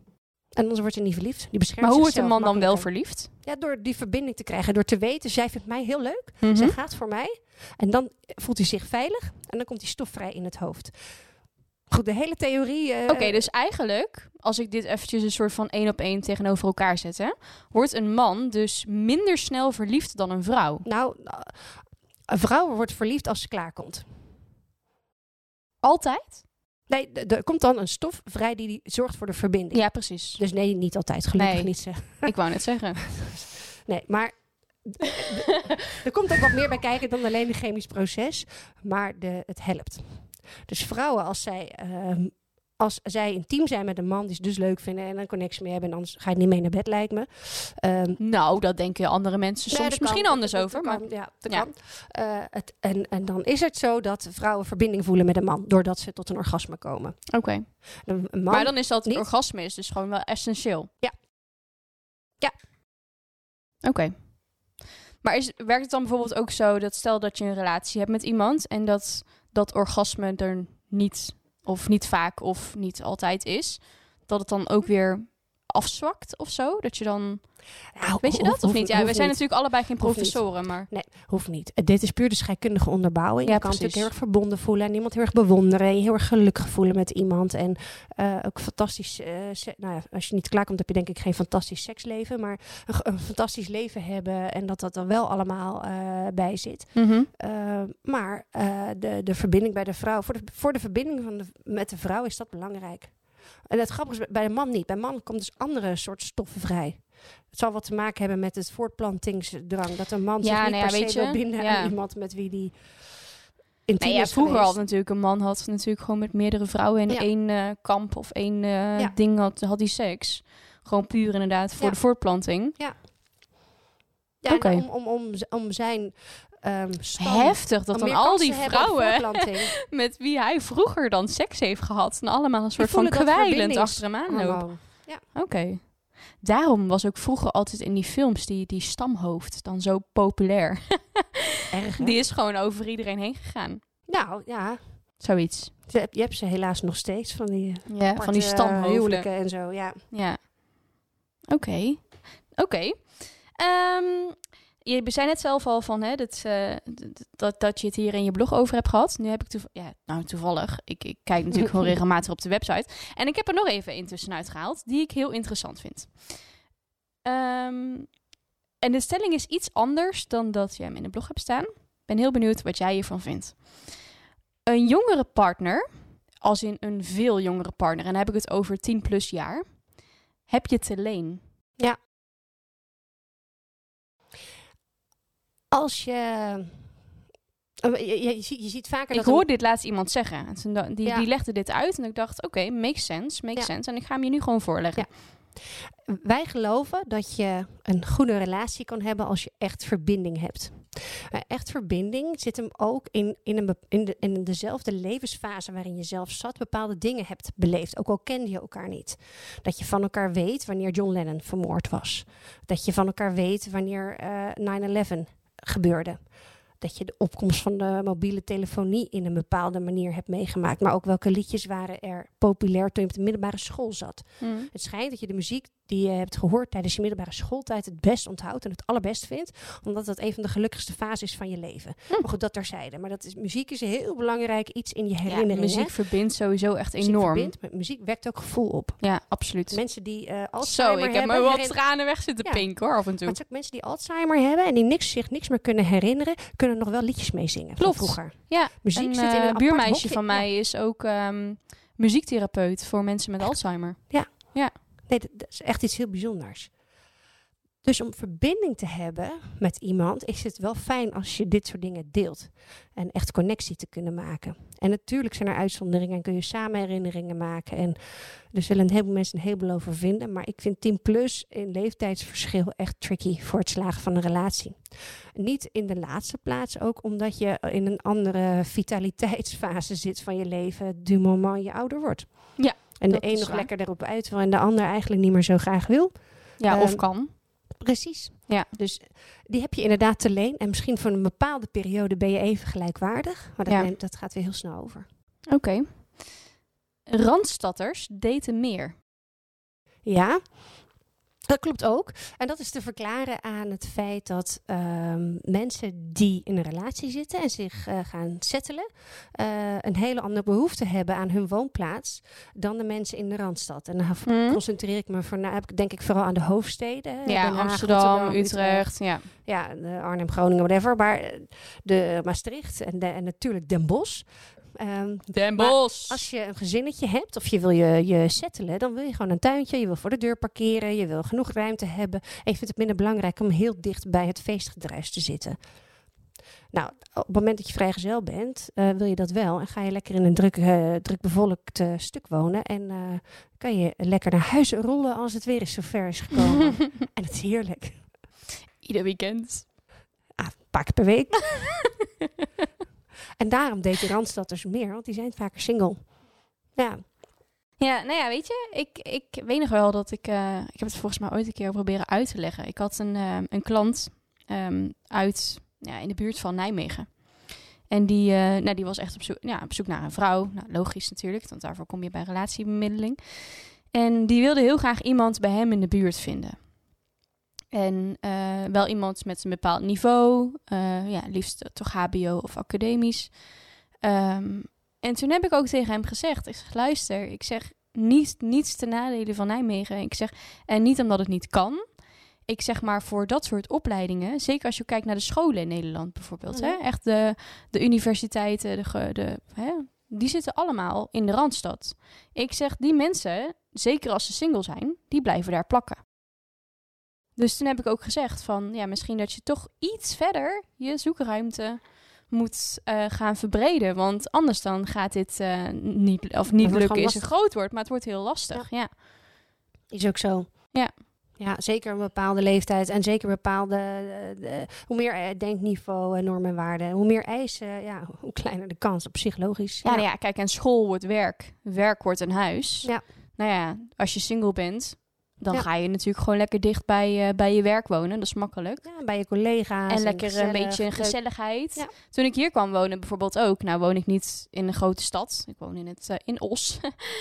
En anders wordt hij niet verliefd. Die beschermt maar hoe wordt een man dan wel verliefd? Ja, door die verbinding te krijgen. Door te weten, zij vindt mij heel leuk. Mhm. Zij gaat voor mij. En dan voelt hij zich veilig. En dan komt die stof vrij in het hoofd. Goed, de hele theorie... eh, Oké, dus eigenlijk, als ik dit eventjes een soort van één op één tegenover elkaar zet, hè, wordt een man dus minder snel verliefd dan een vrouw. Nou, een vrouw wordt verliefd als ze klaarkomt. Altijd? Nee, er komt dan een stof vrij die, die zorgt voor de verbinding. Ja, precies. Dus nee, niet altijd. Gelukkig Nee. niet zeg. Ik wou net zeggen. Nee, maar er komt ook wat meer bij kijken dan alleen een chemisch proces. Maar de, het helpt. Dus vrouwen, als zij, ehm, als zij intiem zijn met een man die ze dus leuk vinden en een connectie mee hebben, en anders ga je niet mee naar bed, lijkt me. Ehm, Nou, dat denken andere mensen soms misschien kan. anders over. Maar ja, dat Ja. kan. Eh, het, en, en dan is het zo dat vrouwen verbinding voelen met een man, doordat ze tot een orgasme komen. oké. Een, een Maar dan is dat niet. orgasme is dus gewoon wel essentieel. Ja. Ja. Oké. Maar is, werkt het dan bijvoorbeeld ook zo dat stel dat je een relatie hebt met iemand en dat dat orgasme er niet of niet vaak of niet altijd is, dat het dan ook weer afzwakt of zo? Dat je dan Ja, weet je dat of niet? Ja, we zijn niet. natuurlijk allebei geen professoren, maar Nee, hoeft niet. Dit is puur de scheikundige onderbouwing. Ja, je kan natuurlijk heel erg verbonden voelen en iemand heel erg bewonderen en je heel erg gelukkig voelen met iemand. En eh, ook fantastisch, eh, nou ja, als je niet klaarkomt heb je denk ik geen fantastisch seksleven, maar een, fantastisch leven hebben en dat dat er wel allemaal eh, bij zit. Mhm. Maar de, de verbinding bij de vrouw, voor de, voor de verbinding van de, met de vrouw is dat belangrijk. En het grappige is, bij de man niet. Bij man komt dus andere soort stoffen vrij. Het zal wat te maken hebben met het voortplantingsdrang. Dat een man Ja, zich niet nou ja, per se wil binden ja. aan iemand met wie die Nee, ja, vroeger had natuurlijk een man had natuurlijk gewoon met meerdere vrouwen in Ja. één eh, kamp of één eh, Ja. ding had, had die seks. Gewoon puur inderdaad voor Ja. de voortplanting. Ja, Oké. om, om, om, om zijn ehm. Heftig dat dan al die vrouwen met wie hij vroeger dan seks heeft gehad, en allemaal een soort van kwijlend achter hem aanlopen. Hormoon. Oké. Daarom was ook vroeger altijd in die films die, die stamhoofd dan zo populair. Erg, hè? Die is gewoon over iedereen heen gegaan. Nou, ja. Zoiets. Je hebt, je hebt ze helaas nog steeds van die, Ja, van die stamhoofden. huwelijken en zo, ja. Ja. Oké. Oké. Ehm, je zei net zelf al van hè, dat, eh, dat, dat je het hier in je blog over hebt gehad. Nu heb ik toev- ja, nou, toevallig. Ik, ik kijk natuurlijk gewoon regelmatig op de website. En ik heb er nog even in tussenuit gehaald, die ik heel interessant vind. Ehm, en de stelling is iets anders dan dat jij hem in de blog hebt staan. Ik ben heel benieuwd wat jij hiervan vindt. Een jongere partner, als in een veel jongere partner, en dan heb ik het over 10 plus jaar, heb je te leen. Als je... eh, Je, je, je ziet, vaker Ik dat... een- hoorde dit laatst iemand zeggen. En toen da- die, Ja. die legde dit uit en ik dacht, oké, makes sense, makes Ja. sense. En ik ga hem je nu gewoon voorleggen. Wij geloven dat je een goede relatie kan hebben als je echt verbinding hebt. Maar echt verbinding zit hem ook in, in, een, in, de, in dezelfde levensfase waarin je zelf zat bepaalde dingen hebt beleefd. Ook al kende je elkaar niet. Dat je van elkaar weet wanneer John Lennon vermoord was. Dat je van elkaar weet wanneer eh 9-11 gebeurde. Dat je de opkomst van de mobiele telefonie in een bepaalde manier hebt meegemaakt. Maar ook welke liedjes waren er populair toen je op de middelbare school zat. Hm. Het schijnt dat je de muziek die je hebt gehoord tijdens je middelbare schooltijd het best onthoudt en het allerbest vindt, omdat dat een van de gelukkigste fases is van je leven. Hm. Maar goed, dat terzijde. Maar dat is, muziek is een heel belangrijk iets in je Ja, herinnering. muziek hè? verbindt sowieso echt Muziek enorm. verbindt, muziek wekt ook gevoel op. Ja, absoluut. Mensen die Zo, Alzheimer ik heb hebben, me wat herin- tranen weg zitten Ja. pinken hoor, af en toe. maar het is ook mensen die Alzheimer hebben en die niks, zich niks meer kunnen herinneren, kunnen nog wel liedjes meezingen Klopt. vroeger. Ja, Muziek een zit in een eh, apart buurmeisje van Ja. mij is ook ehm, muziektherapeut voor mensen met Alzheimer. Nee, dat, is echt iets heel bijzonders. Dus om verbinding te hebben met iemand, is het wel fijn als je dit soort dingen deelt. En echt connectie te kunnen maken. En natuurlijk zijn er uitzonderingen en kun je samen herinneringen maken. En er zullen een heleboel mensen een heleboel over vinden. Maar ik vind 10 plus in leeftijdsverschil echt tricky voor het slagen van een relatie. Niet in de laatste plaats ook omdat je in een andere vitaliteitsfase zit van je leven. Du moment je ouder wordt. En de een nog waar. lekker erop uit wil en de ander eigenlijk niet meer zo graag wil. Ja, of Ehm, kan. Precies. Ja. Dus die heb je inderdaad te leen. En misschien voor een bepaalde periode ben je even gelijkwaardig. Maar dat, Ja. neemt- dat gaat weer heel snel over. Oké. Randstadders daten meer. Ja, dat klopt ook. En dat is te verklaren aan het feit dat ehm, mensen die in een relatie zitten en zich eh, gaan settelen, eh, een hele andere behoefte hebben aan hun woonplaats dan de mensen in de Randstad. En dan Hm? concentreer ik me voornamelijk, denk ik, vooral aan de hoofdsteden. hè. Ja, Haag, Amsterdam, Rotterdam, Utrecht. Ja. ja, de Arnhem, Groningen, whatever. Maar eh, de Maastricht en, de, en natuurlijk Den Bosch. Ehm, Den Maar Bosch. als je een gezinnetje hebt of je wil je, je settelen, dan wil je gewoon een tuintje. Je wil voor de deur parkeren. Je wil genoeg ruimte hebben. En je vindt het minder belangrijk om heel dicht bij het feestgedruis te zitten. Nou, op het moment dat je vrijgezel bent, eh, wil je dat wel. En ga je lekker in een druk, eh, druk bevolkt eh, stuk wonen. En kan je lekker naar huis rollen als het weer eens zover is gekomen. en het is heerlijk. Ieder weekend. Ah, een paar keer per week. en daarom deed de Randstad dus meer, want die zijn vaker single. Ja, Ja, nou ja, weet je, ik, ik weet nog wel dat ik... eh, ik heb het volgens mij ooit een keer proberen uit te leggen. Ik had een, eh, een klant ehm, uit, ja, in de buurt van Nijmegen. En die, eh, nou, die was echt op zoek, ja, op zoek naar een vrouw. Nou, logisch natuurlijk, want daarvoor kom je bij relatiebemiddeling. En die wilde heel graag iemand bij hem in de buurt vinden. En eh, wel iemand met een bepaald niveau. eh, ja, liefst toch HBO of academisch. Ehm, en toen heb ik ook tegen hem gezegd: ik zeg, luister, ik zeg niet, niets ten nadele van Nijmegen. Ik zeg, en niet omdat het niet kan. Ik zeg maar voor dat soort opleidingen, zeker als je kijkt naar de scholen in Nederland bijvoorbeeld, hè, Mhm. echt de, de universiteiten, de, de, hè, die zitten allemaal in de randstad. Ik zeg, die mensen, zeker als ze single zijn, die blijven daar plakken. Dus toen heb ik ook gezegd van, ja, misschien dat je toch iets verder je zoekruimte moet eh, gaan verbreden. Want anders dan gaat dit eh, niet, of niet wordt lukken is een groot woord, maar het wordt heel lastig. Ja. is ook zo. Ja. Ja, zeker een bepaalde leeftijd en zeker bepaalde... eh, de- hoe meer denkniveau, en normen en waarden, hoe meer eisen, ja, hoe kleiner de kans. Op zich logisch. Ja, nou ja, kijk, en school wordt werk. Werk wordt een huis. Ja. Nou ja, als je single bent, dan Ja. ga je natuurlijk gewoon lekker dicht bij, eh, bij je werk wonen. Dat is makkelijk. Ja, bij je collega's. en lekker een beetje een leuk. gezelligheid. Ja. Toen ik hier kwam wonen bijvoorbeeld ook. Nou woon ik niet in een grote stad. Ik woon in, het, eh, in Os.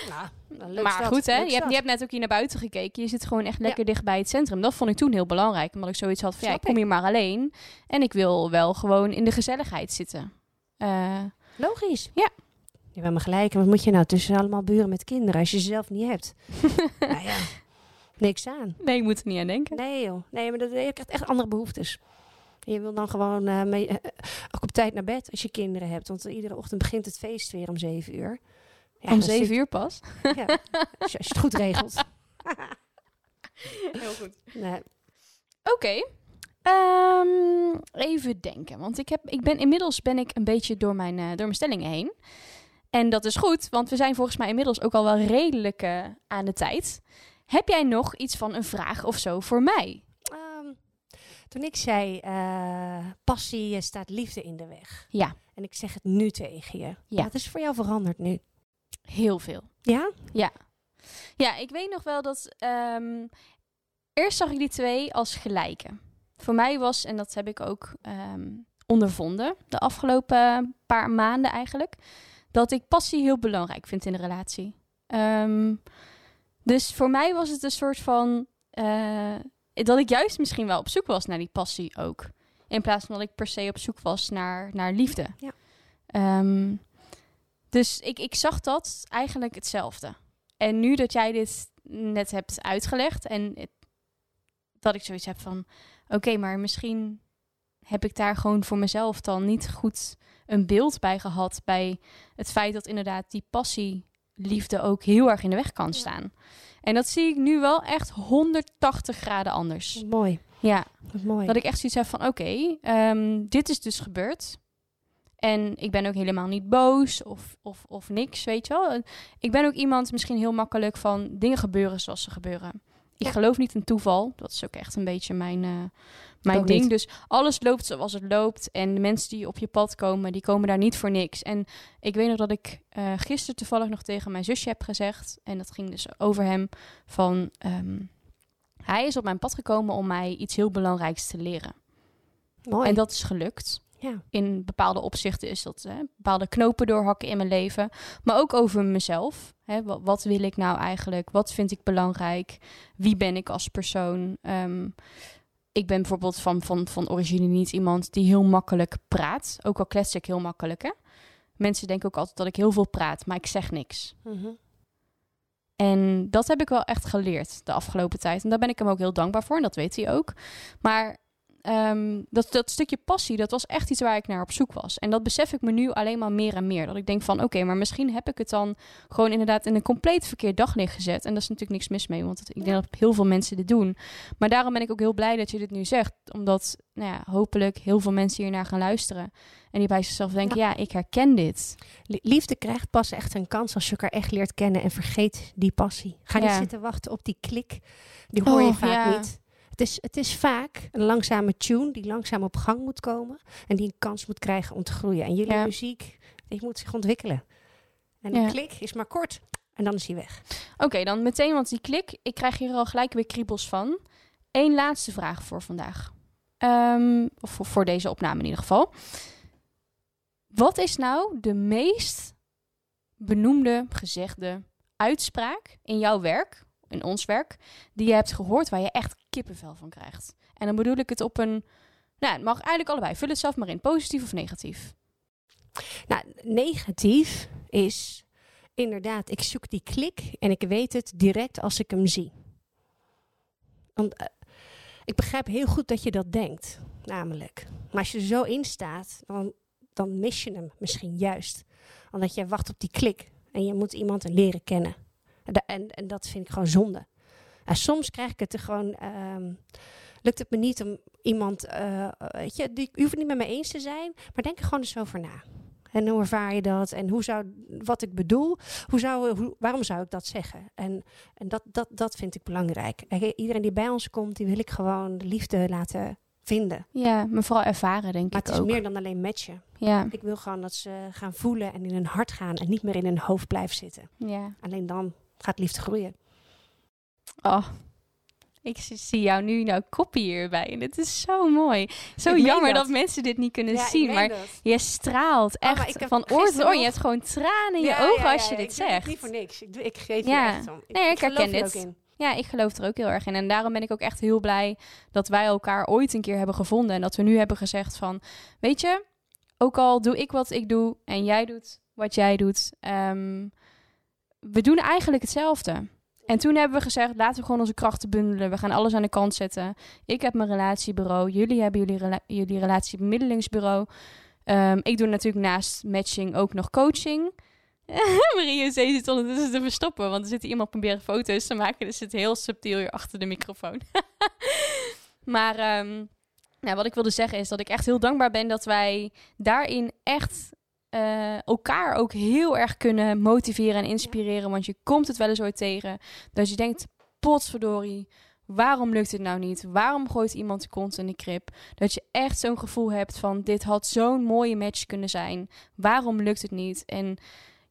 Nou, maar stad, goed, hè? Je hebt, je hebt net ook hier naar buiten gekeken. Je zit gewoon echt lekker dicht bij het centrum. Dat vond ik toen heel belangrijk. Omdat ik zoiets had van, ja, ik kom hier maar alleen. En ik wil wel gewoon in de gezelligheid zitten. Eh, Logisch. Ja. Je bent me gelijk. Wat moet je nou tussen allemaal buren met kinderen als je ze zelf niet hebt? nou ja, niks aan. nee, ik moet er niet aan denken. Nee joh. Nee, maar dat, je krijgt echt andere behoeftes. Je wil dan gewoon eh, mee, eh, ook op tijd naar bed als je kinderen hebt. Want iedere ochtend begint het feest weer om zeven uur. Ja, Om zeven zit- uur pas. Ja, als, je, als je het goed regelt. Heel goed. Nee. Oké. Ehm, even denken. Want ik, heb, ik ben, inmiddels ben ik een beetje door mijn, eh, door mijn stellingen heen. En dat is goed, want we zijn volgens mij inmiddels ook al wel redelijk eh, aan de tijd. Heb jij nog iets van een vraag of zo voor mij? Ehm, toen ik zei, eh, passie eh, staat liefde in de weg. Ja. En ik zeg het nu tegen je. Ja. Wat is voor jou veranderd nu? Heel veel. Ja? Ja, ik weet nog wel dat. ehm, eerst zag ik die twee als gelijke. Voor mij was, en dat heb ik ook ehm, ondervonden de afgelopen paar maanden eigenlijk, dat ik passie heel belangrijk vind in een relatie. Ehm, dus voor mij was het een soort van. eh, dat ik juist misschien wel op zoek was naar die passie ook. In plaats van dat ik per se op zoek was naar, naar liefde. Ja. Ehm, dus ik, ik zag dat eigenlijk hetzelfde. En nu dat jij dit net hebt uitgelegd en het- dat ik zoiets heb van, oké, maar misschien heb ik daar gewoon voor mezelf dan niet goed een beeld bij gehad bij het feit dat inderdaad die passie, liefde ook heel erg in de weg kan Ja. staan. En dat zie ik nu wel echt 180 graden anders. Mooi. Ja, Wat mooi. dat ik echt zoiets heb van, oké, ehm, dit is dus gebeurd. En ik ben ook helemaal niet boos of, of, of niks, weet je wel. Ik ben ook iemand misschien heel makkelijk van dingen gebeuren zoals ze gebeuren. Ik Ja. geloof niet in toeval. Dat is ook echt een beetje mijn, eh, mijn ding. niet. Dus alles loopt zoals het loopt. En de mensen die op je pad komen, die komen daar niet voor niks. En ik weet nog dat ik eh gisteren toevallig nog tegen mijn zusje heb gezegd. En dat ging dus over hem. Van ehm, hij is op mijn pad gekomen om mij iets heel belangrijks te leren. mooi. En dat is gelukt. ja. In bepaalde opzichten is dat hè, bepaalde knopen doorhakken in mijn leven. Maar ook over mezelf. Hè, wat, wat wil ik nou eigenlijk? Wat vind ik belangrijk? Wie ben ik als persoon? Ehm, ik ben bijvoorbeeld van, van, van origine niet iemand die heel makkelijk praat. Ook al klets ik heel makkelijk. Hè? Mensen denken ook altijd dat ik heel veel praat, maar ik zeg niks. Mhm. En dat heb ik wel echt geleerd de afgelopen tijd. En daar ben ik hem ook heel dankbaar voor. En dat weet hij ook. Maar ehm, dat, dat stukje passie, dat was echt iets waar ik naar op zoek was. En dat besef ik me nu alleen maar meer en meer. Dat ik denk van, oké, maar misschien heb ik het dan gewoon inderdaad in een compleet verkeerd daglicht gezet. En daar is natuurlijk niks mis mee, want het- ik denk dat heel veel mensen dit doen. Maar daarom ben ik ook heel blij dat je dit nu zegt. Omdat, nou ja, hopelijk heel veel mensen hiernaar gaan luisteren. En die bij zichzelf denken, ja, ik herken dit. Li- Liefde krijgt pas echt een kans als je elkaar echt leert kennen en vergeet die passie. Ga niet zitten wachten op die klik. Die hoor je Oh, vaak ja. niet. Het is, het is vaak een langzame tune die langzaam op gang moet komen en die een kans moet krijgen om te groeien. En jullie Ja. muziek, die moet zich ontwikkelen. En Ja. een klik is maar kort en dan is hij weg. Oké, dan meteen, want die klik, ik krijg hier al gelijk weer kriebels van. Eén laatste vraag voor vandaag. Ehm, of voor, voor deze opname in ieder geval. Wat is nou de meest benoemde, gezegde uitspraak in jouw werk, in ons werk, die je hebt gehoord waar je echt kippenvel van krijgt? En dan bedoel ik het op een, nou, het mag eigenlijk allebei. Vul het zelf maar in, positief of negatief. Nou, negatief is inderdaad, ik zoek die klik en ik weet het direct als ik hem zie. Want eh, ik begrijp heel goed dat je dat denkt, namelijk. Maar als je er zo in staat, dan, mis je hem misschien juist. Omdat je wacht op die klik en je moet iemand leren kennen. En, en dat vind ik gewoon zonde. En soms krijg ik het er gewoon. ehm, lukt het me niet om iemand. eh, weet je, die, je hoeft het niet met me eens te zijn, maar denk er gewoon eens over na. En hoe ervaar je dat? En hoe zou, wat ik bedoel, hoe zou, hoe, waarom zou ik dat zeggen? En, en dat, dat, dat vind ik belangrijk. En iedereen die bij ons komt, die wil ik gewoon de liefde laten vinden. Ja, maar vooral ervaren, denk Maar ik het is ook. meer dan alleen matchen. Ja, Ik wil gewoon dat ze gaan voelen en in hun hart gaan en niet meer in hun hoofd blijven zitten. ja. Alleen dan gaat liefde groeien. Oh, ik zie- jou nu nou koppie hierbij. En dit is zo mooi. Zo Ik jammer dat. dat. mensen dit niet kunnen Ja, ik zien. Maar dat. je straalt Oh, echt ik van oor tot oor. Je hebt gewoon tranen in je ogen ja, als je dit ik het zegt. niet voor niks. Ik, ik geef je echt. Nee, ik geloof herken er dit. ook in. Ja, ik geloof er ook heel erg in. En daarom ben ik ook echt heel blij dat wij elkaar ooit een keer hebben gevonden. En dat we nu hebben gezegd van, weet je, ook al doe ik wat ik doe en jij doet wat jij doet. ehm, we doen eigenlijk hetzelfde. En toen hebben we gezegd, laten we gewoon onze krachten bundelen. We gaan alles aan de kant zetten. Ik heb mijn relatiebureau. Jullie hebben jullie, jullie relatiebemiddelingsbureau. Ehm, ik doe natuurlijk naast matching ook nog coaching. Marie José zit ondertussen te verstoppen, want er zit iemand proberen foto's te maken. Dus zit heel subtiel hier achter de microfoon. maar ehm, nou, wat ik wilde zeggen is dat ik echt heel dankbaar ben dat wij daarin echt eh, elkaar ook heel erg kunnen motiveren en inspireren. Want je komt het wel eens ooit tegen. Dat je denkt, potverdorie, waarom lukt het nou niet? Waarom gooit iemand de kont in de krip? Dat je echt zo'n gevoel hebt van, dit had zo'n mooie match kunnen zijn. Waarom lukt het niet? En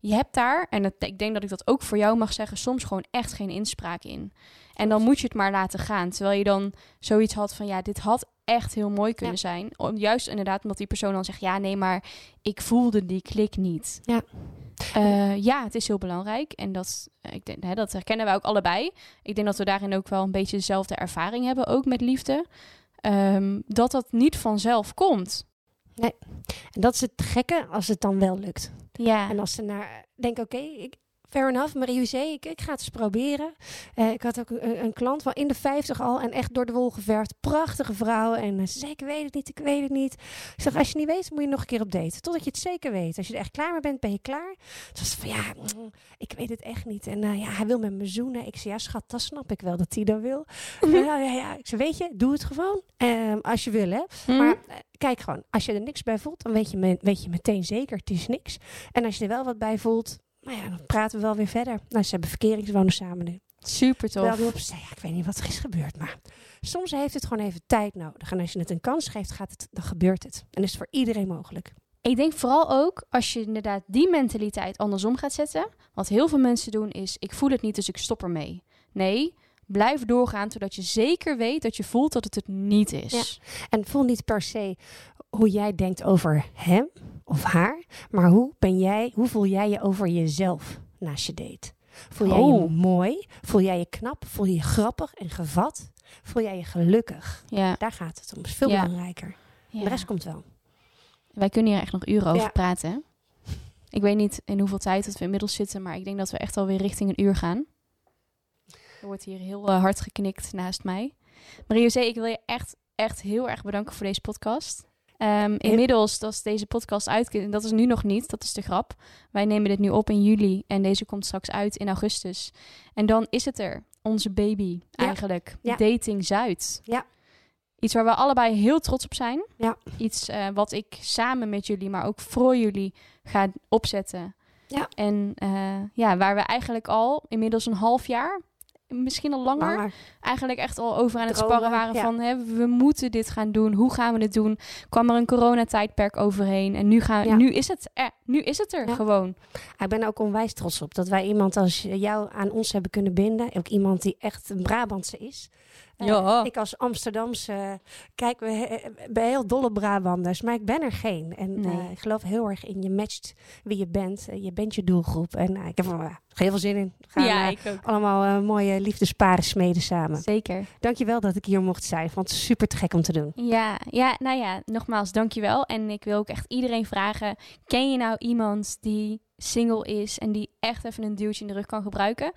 je hebt daar, en ik denk dat ik dat ook voor jou mag zeggen, soms gewoon echt geen inspraak in. En dan moet je het maar laten gaan. Terwijl je dan zoiets had van, ja, dit had echt heel mooi kunnen Ja. zijn. Om, juist inderdaad omdat die persoon dan zegt, ja, nee, maar ik voelde die klik niet. Ja. Eh, ja, het is heel belangrijk. En dat, eh, ik denk, hè, dat herkennen wij ook allebei. Ik denk dat we daarin ook wel een beetje dezelfde ervaring hebben, ook met liefde. Ehm, dat dat niet vanzelf komt. En dat is het gekke als het dan wel lukt. Ja. En als ze naar denken, oké, ik fair enough, Marie-José, ik, ik ga het eens proberen. Eh, ik had ook een, een klant van in de 50 al en echt door de wol geverfd. Prachtige vrouw. En eh, ze zei, ik weet het niet, ik weet het niet. Ik zeg, als je niet weet, moet je nog een keer op date. Totdat je het zeker weet. Als je er echt klaar mee bent, ben je klaar. Toen was van, ja, mm, ik weet het echt niet. En eh, ja, hij wil met me zoenen. Ik zei, ja schat, dat snap ik wel dat hij dat wil. ja, ja, ja. Ik zei, weet je, doe het gewoon. Ehm, als je wil, hè. Hm? Maar kijk gewoon, als je er niks bij voelt, dan weet je, weet je meteen zeker, het is niks. En als je er wel wat bij voelt, nou ja, dan praten we wel weer verder. Nou, ze hebben verkeringswonen samen nu. Super tof. Op, ja, ik weet niet wat er is gebeurd, maar soms heeft het gewoon even tijd nodig. En als je het een kans geeft, gaat het, dan gebeurt het. En is het voor iedereen mogelijk. Ik denk vooral ook als je inderdaad die mentaliteit andersom gaat zetten. Wat heel veel mensen doen is, ik voel het niet, dus ik stop ermee. Nee, blijf doorgaan totdat je zeker weet dat je voelt dat het het niet is. En voel niet per se hoe jij denkt over hem of haar, maar hoe ben jij, hoe voel jij je over jezelf naast je date? Voel jij je Oh. mooi? Voel jij je knap? Voel je je grappig en gevat? Voel jij je gelukkig? Ja. Daar gaat het om. is veel Ja. belangrijker. ja. De rest komt wel. Wij kunnen hier echt nog uren over praten. hè? Ik weet niet in hoeveel tijd dat we inmiddels zitten, maar ik denk dat we echt alweer richting een uur gaan. Er wordt hier heel eh, hard geknikt naast mij. Marie-José, ik wil je echt, echt heel erg bedanken voor deze podcast. Ehm, inmiddels, als deze podcast uit, dat is nu nog niet, dat is de grap. Wij nemen dit nu op in juli en deze komt straks uit in augustus. En dan is het er, onze baby Ja. eigenlijk, Ja. Dating Zuid. Ja. Iets waar we allebei heel trots op zijn. Ja. Iets eh, wat ik samen met jullie, maar ook voor jullie ga opzetten. Ja. En eh, ja, waar we eigenlijk al inmiddels een half jaar, misschien al langer, Langer. eigenlijk echt al over aan het Dromen, sparren waren ja. van hè, we moeten dit gaan doen. Hoe gaan we het doen? Kwam er een coronatijdperk overheen en nu, gaan, Ja. nu, is, het er, nu is het er Ja. gewoon. Ik ben ook onwijs trots op dat wij iemand als jou aan ons hebben kunnen binden. Ook iemand die echt een Brabantse is. Eh, Ja. Ik als Amsterdamse, kijk, we he- ben heel dolle Brabanders, maar ik ben er geen. En Nee. eh, ik geloof heel erg in je matcht wie je bent. Eh, je bent je doelgroep. En eh, ik heb er eh, heel veel zin in. Gaan ja, eh, ik ook. allemaal eh, mooie liefdesparen smeden samen. Zeker. Dankjewel dat ik hier mocht zijn. Ik vond het super te gek om te doen. Ja, ja, nou ja, nogmaals, dankjewel. En ik wil ook echt iedereen vragen, ken je nou iemand die single is en die echt even een duwtje in de rug kan gebruiken?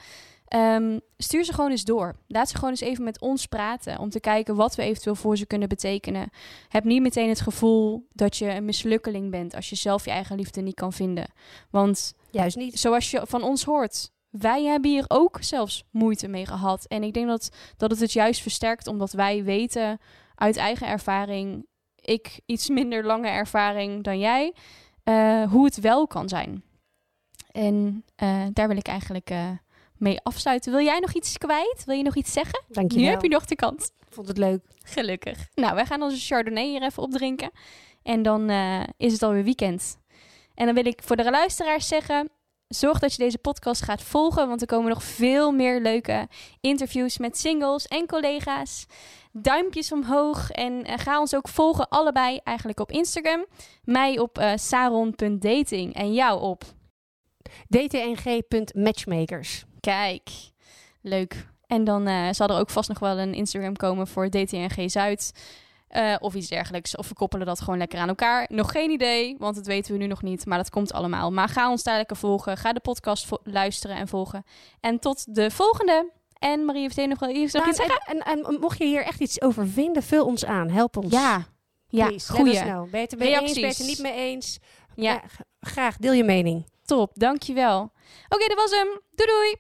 Ehm, stuur ze gewoon eens door. Laat ze gewoon eens even met ons praten om te kijken wat we eventueel voor ze kunnen betekenen. Heb niet meteen het gevoel dat je een mislukkeling bent als je zelf je eigen liefde niet kan vinden. Want Juist niet. zoals je van ons hoort, wij hebben hier ook zelfs moeite mee gehad. En ik denk dat, dat het het juist versterkt, omdat wij weten uit eigen ervaring, ik iets minder lange ervaring dan jij, eh, hoe het wel kan zijn. En eh, daar wil ik eigenlijk eh, mee afsluiten. Wil jij nog iets kwijt? Wil je nog iets zeggen? Dankjewel. Nu heb je nog de kans. Vond het leuk. Gelukkig. Nou, wij gaan onze Chardonnay hier even opdrinken. En dan eh, is het alweer weekend. En dan wil ik voor de luisteraars zeggen... Zorg dat je deze podcast gaat volgen, want er komen nog veel meer leuke interviews met singles en collega's. Duimpjes omhoog en eh, ga ons ook volgen allebei eigenlijk op Instagram. Mij op eh, saron.dating en jou op dtng.matchmakers. Kijk, leuk. En dan eh, zal er ook vast nog wel een Instagram komen voor DTNG Zuid. eh, of iets dergelijks. Of we koppelen dat gewoon lekker aan elkaar. Nog geen idee, want dat weten we nu nog niet. Maar dat komt allemaal. Maar ga ons daar lekker volgen. Ga de podcast luisteren en volgen. En tot de volgende. En Marie, heeft nog wel iets, Nou, zeggen? en, en, en mocht je hier echt iets over vinden, vul ons aan. Help ons. Ja, ja, goeie. know. Ben je het mee eens, ben je het niet mee eens? Ja, graag, deel je mening. top. Dankjewel. Oké, dat was hem. Doei doei.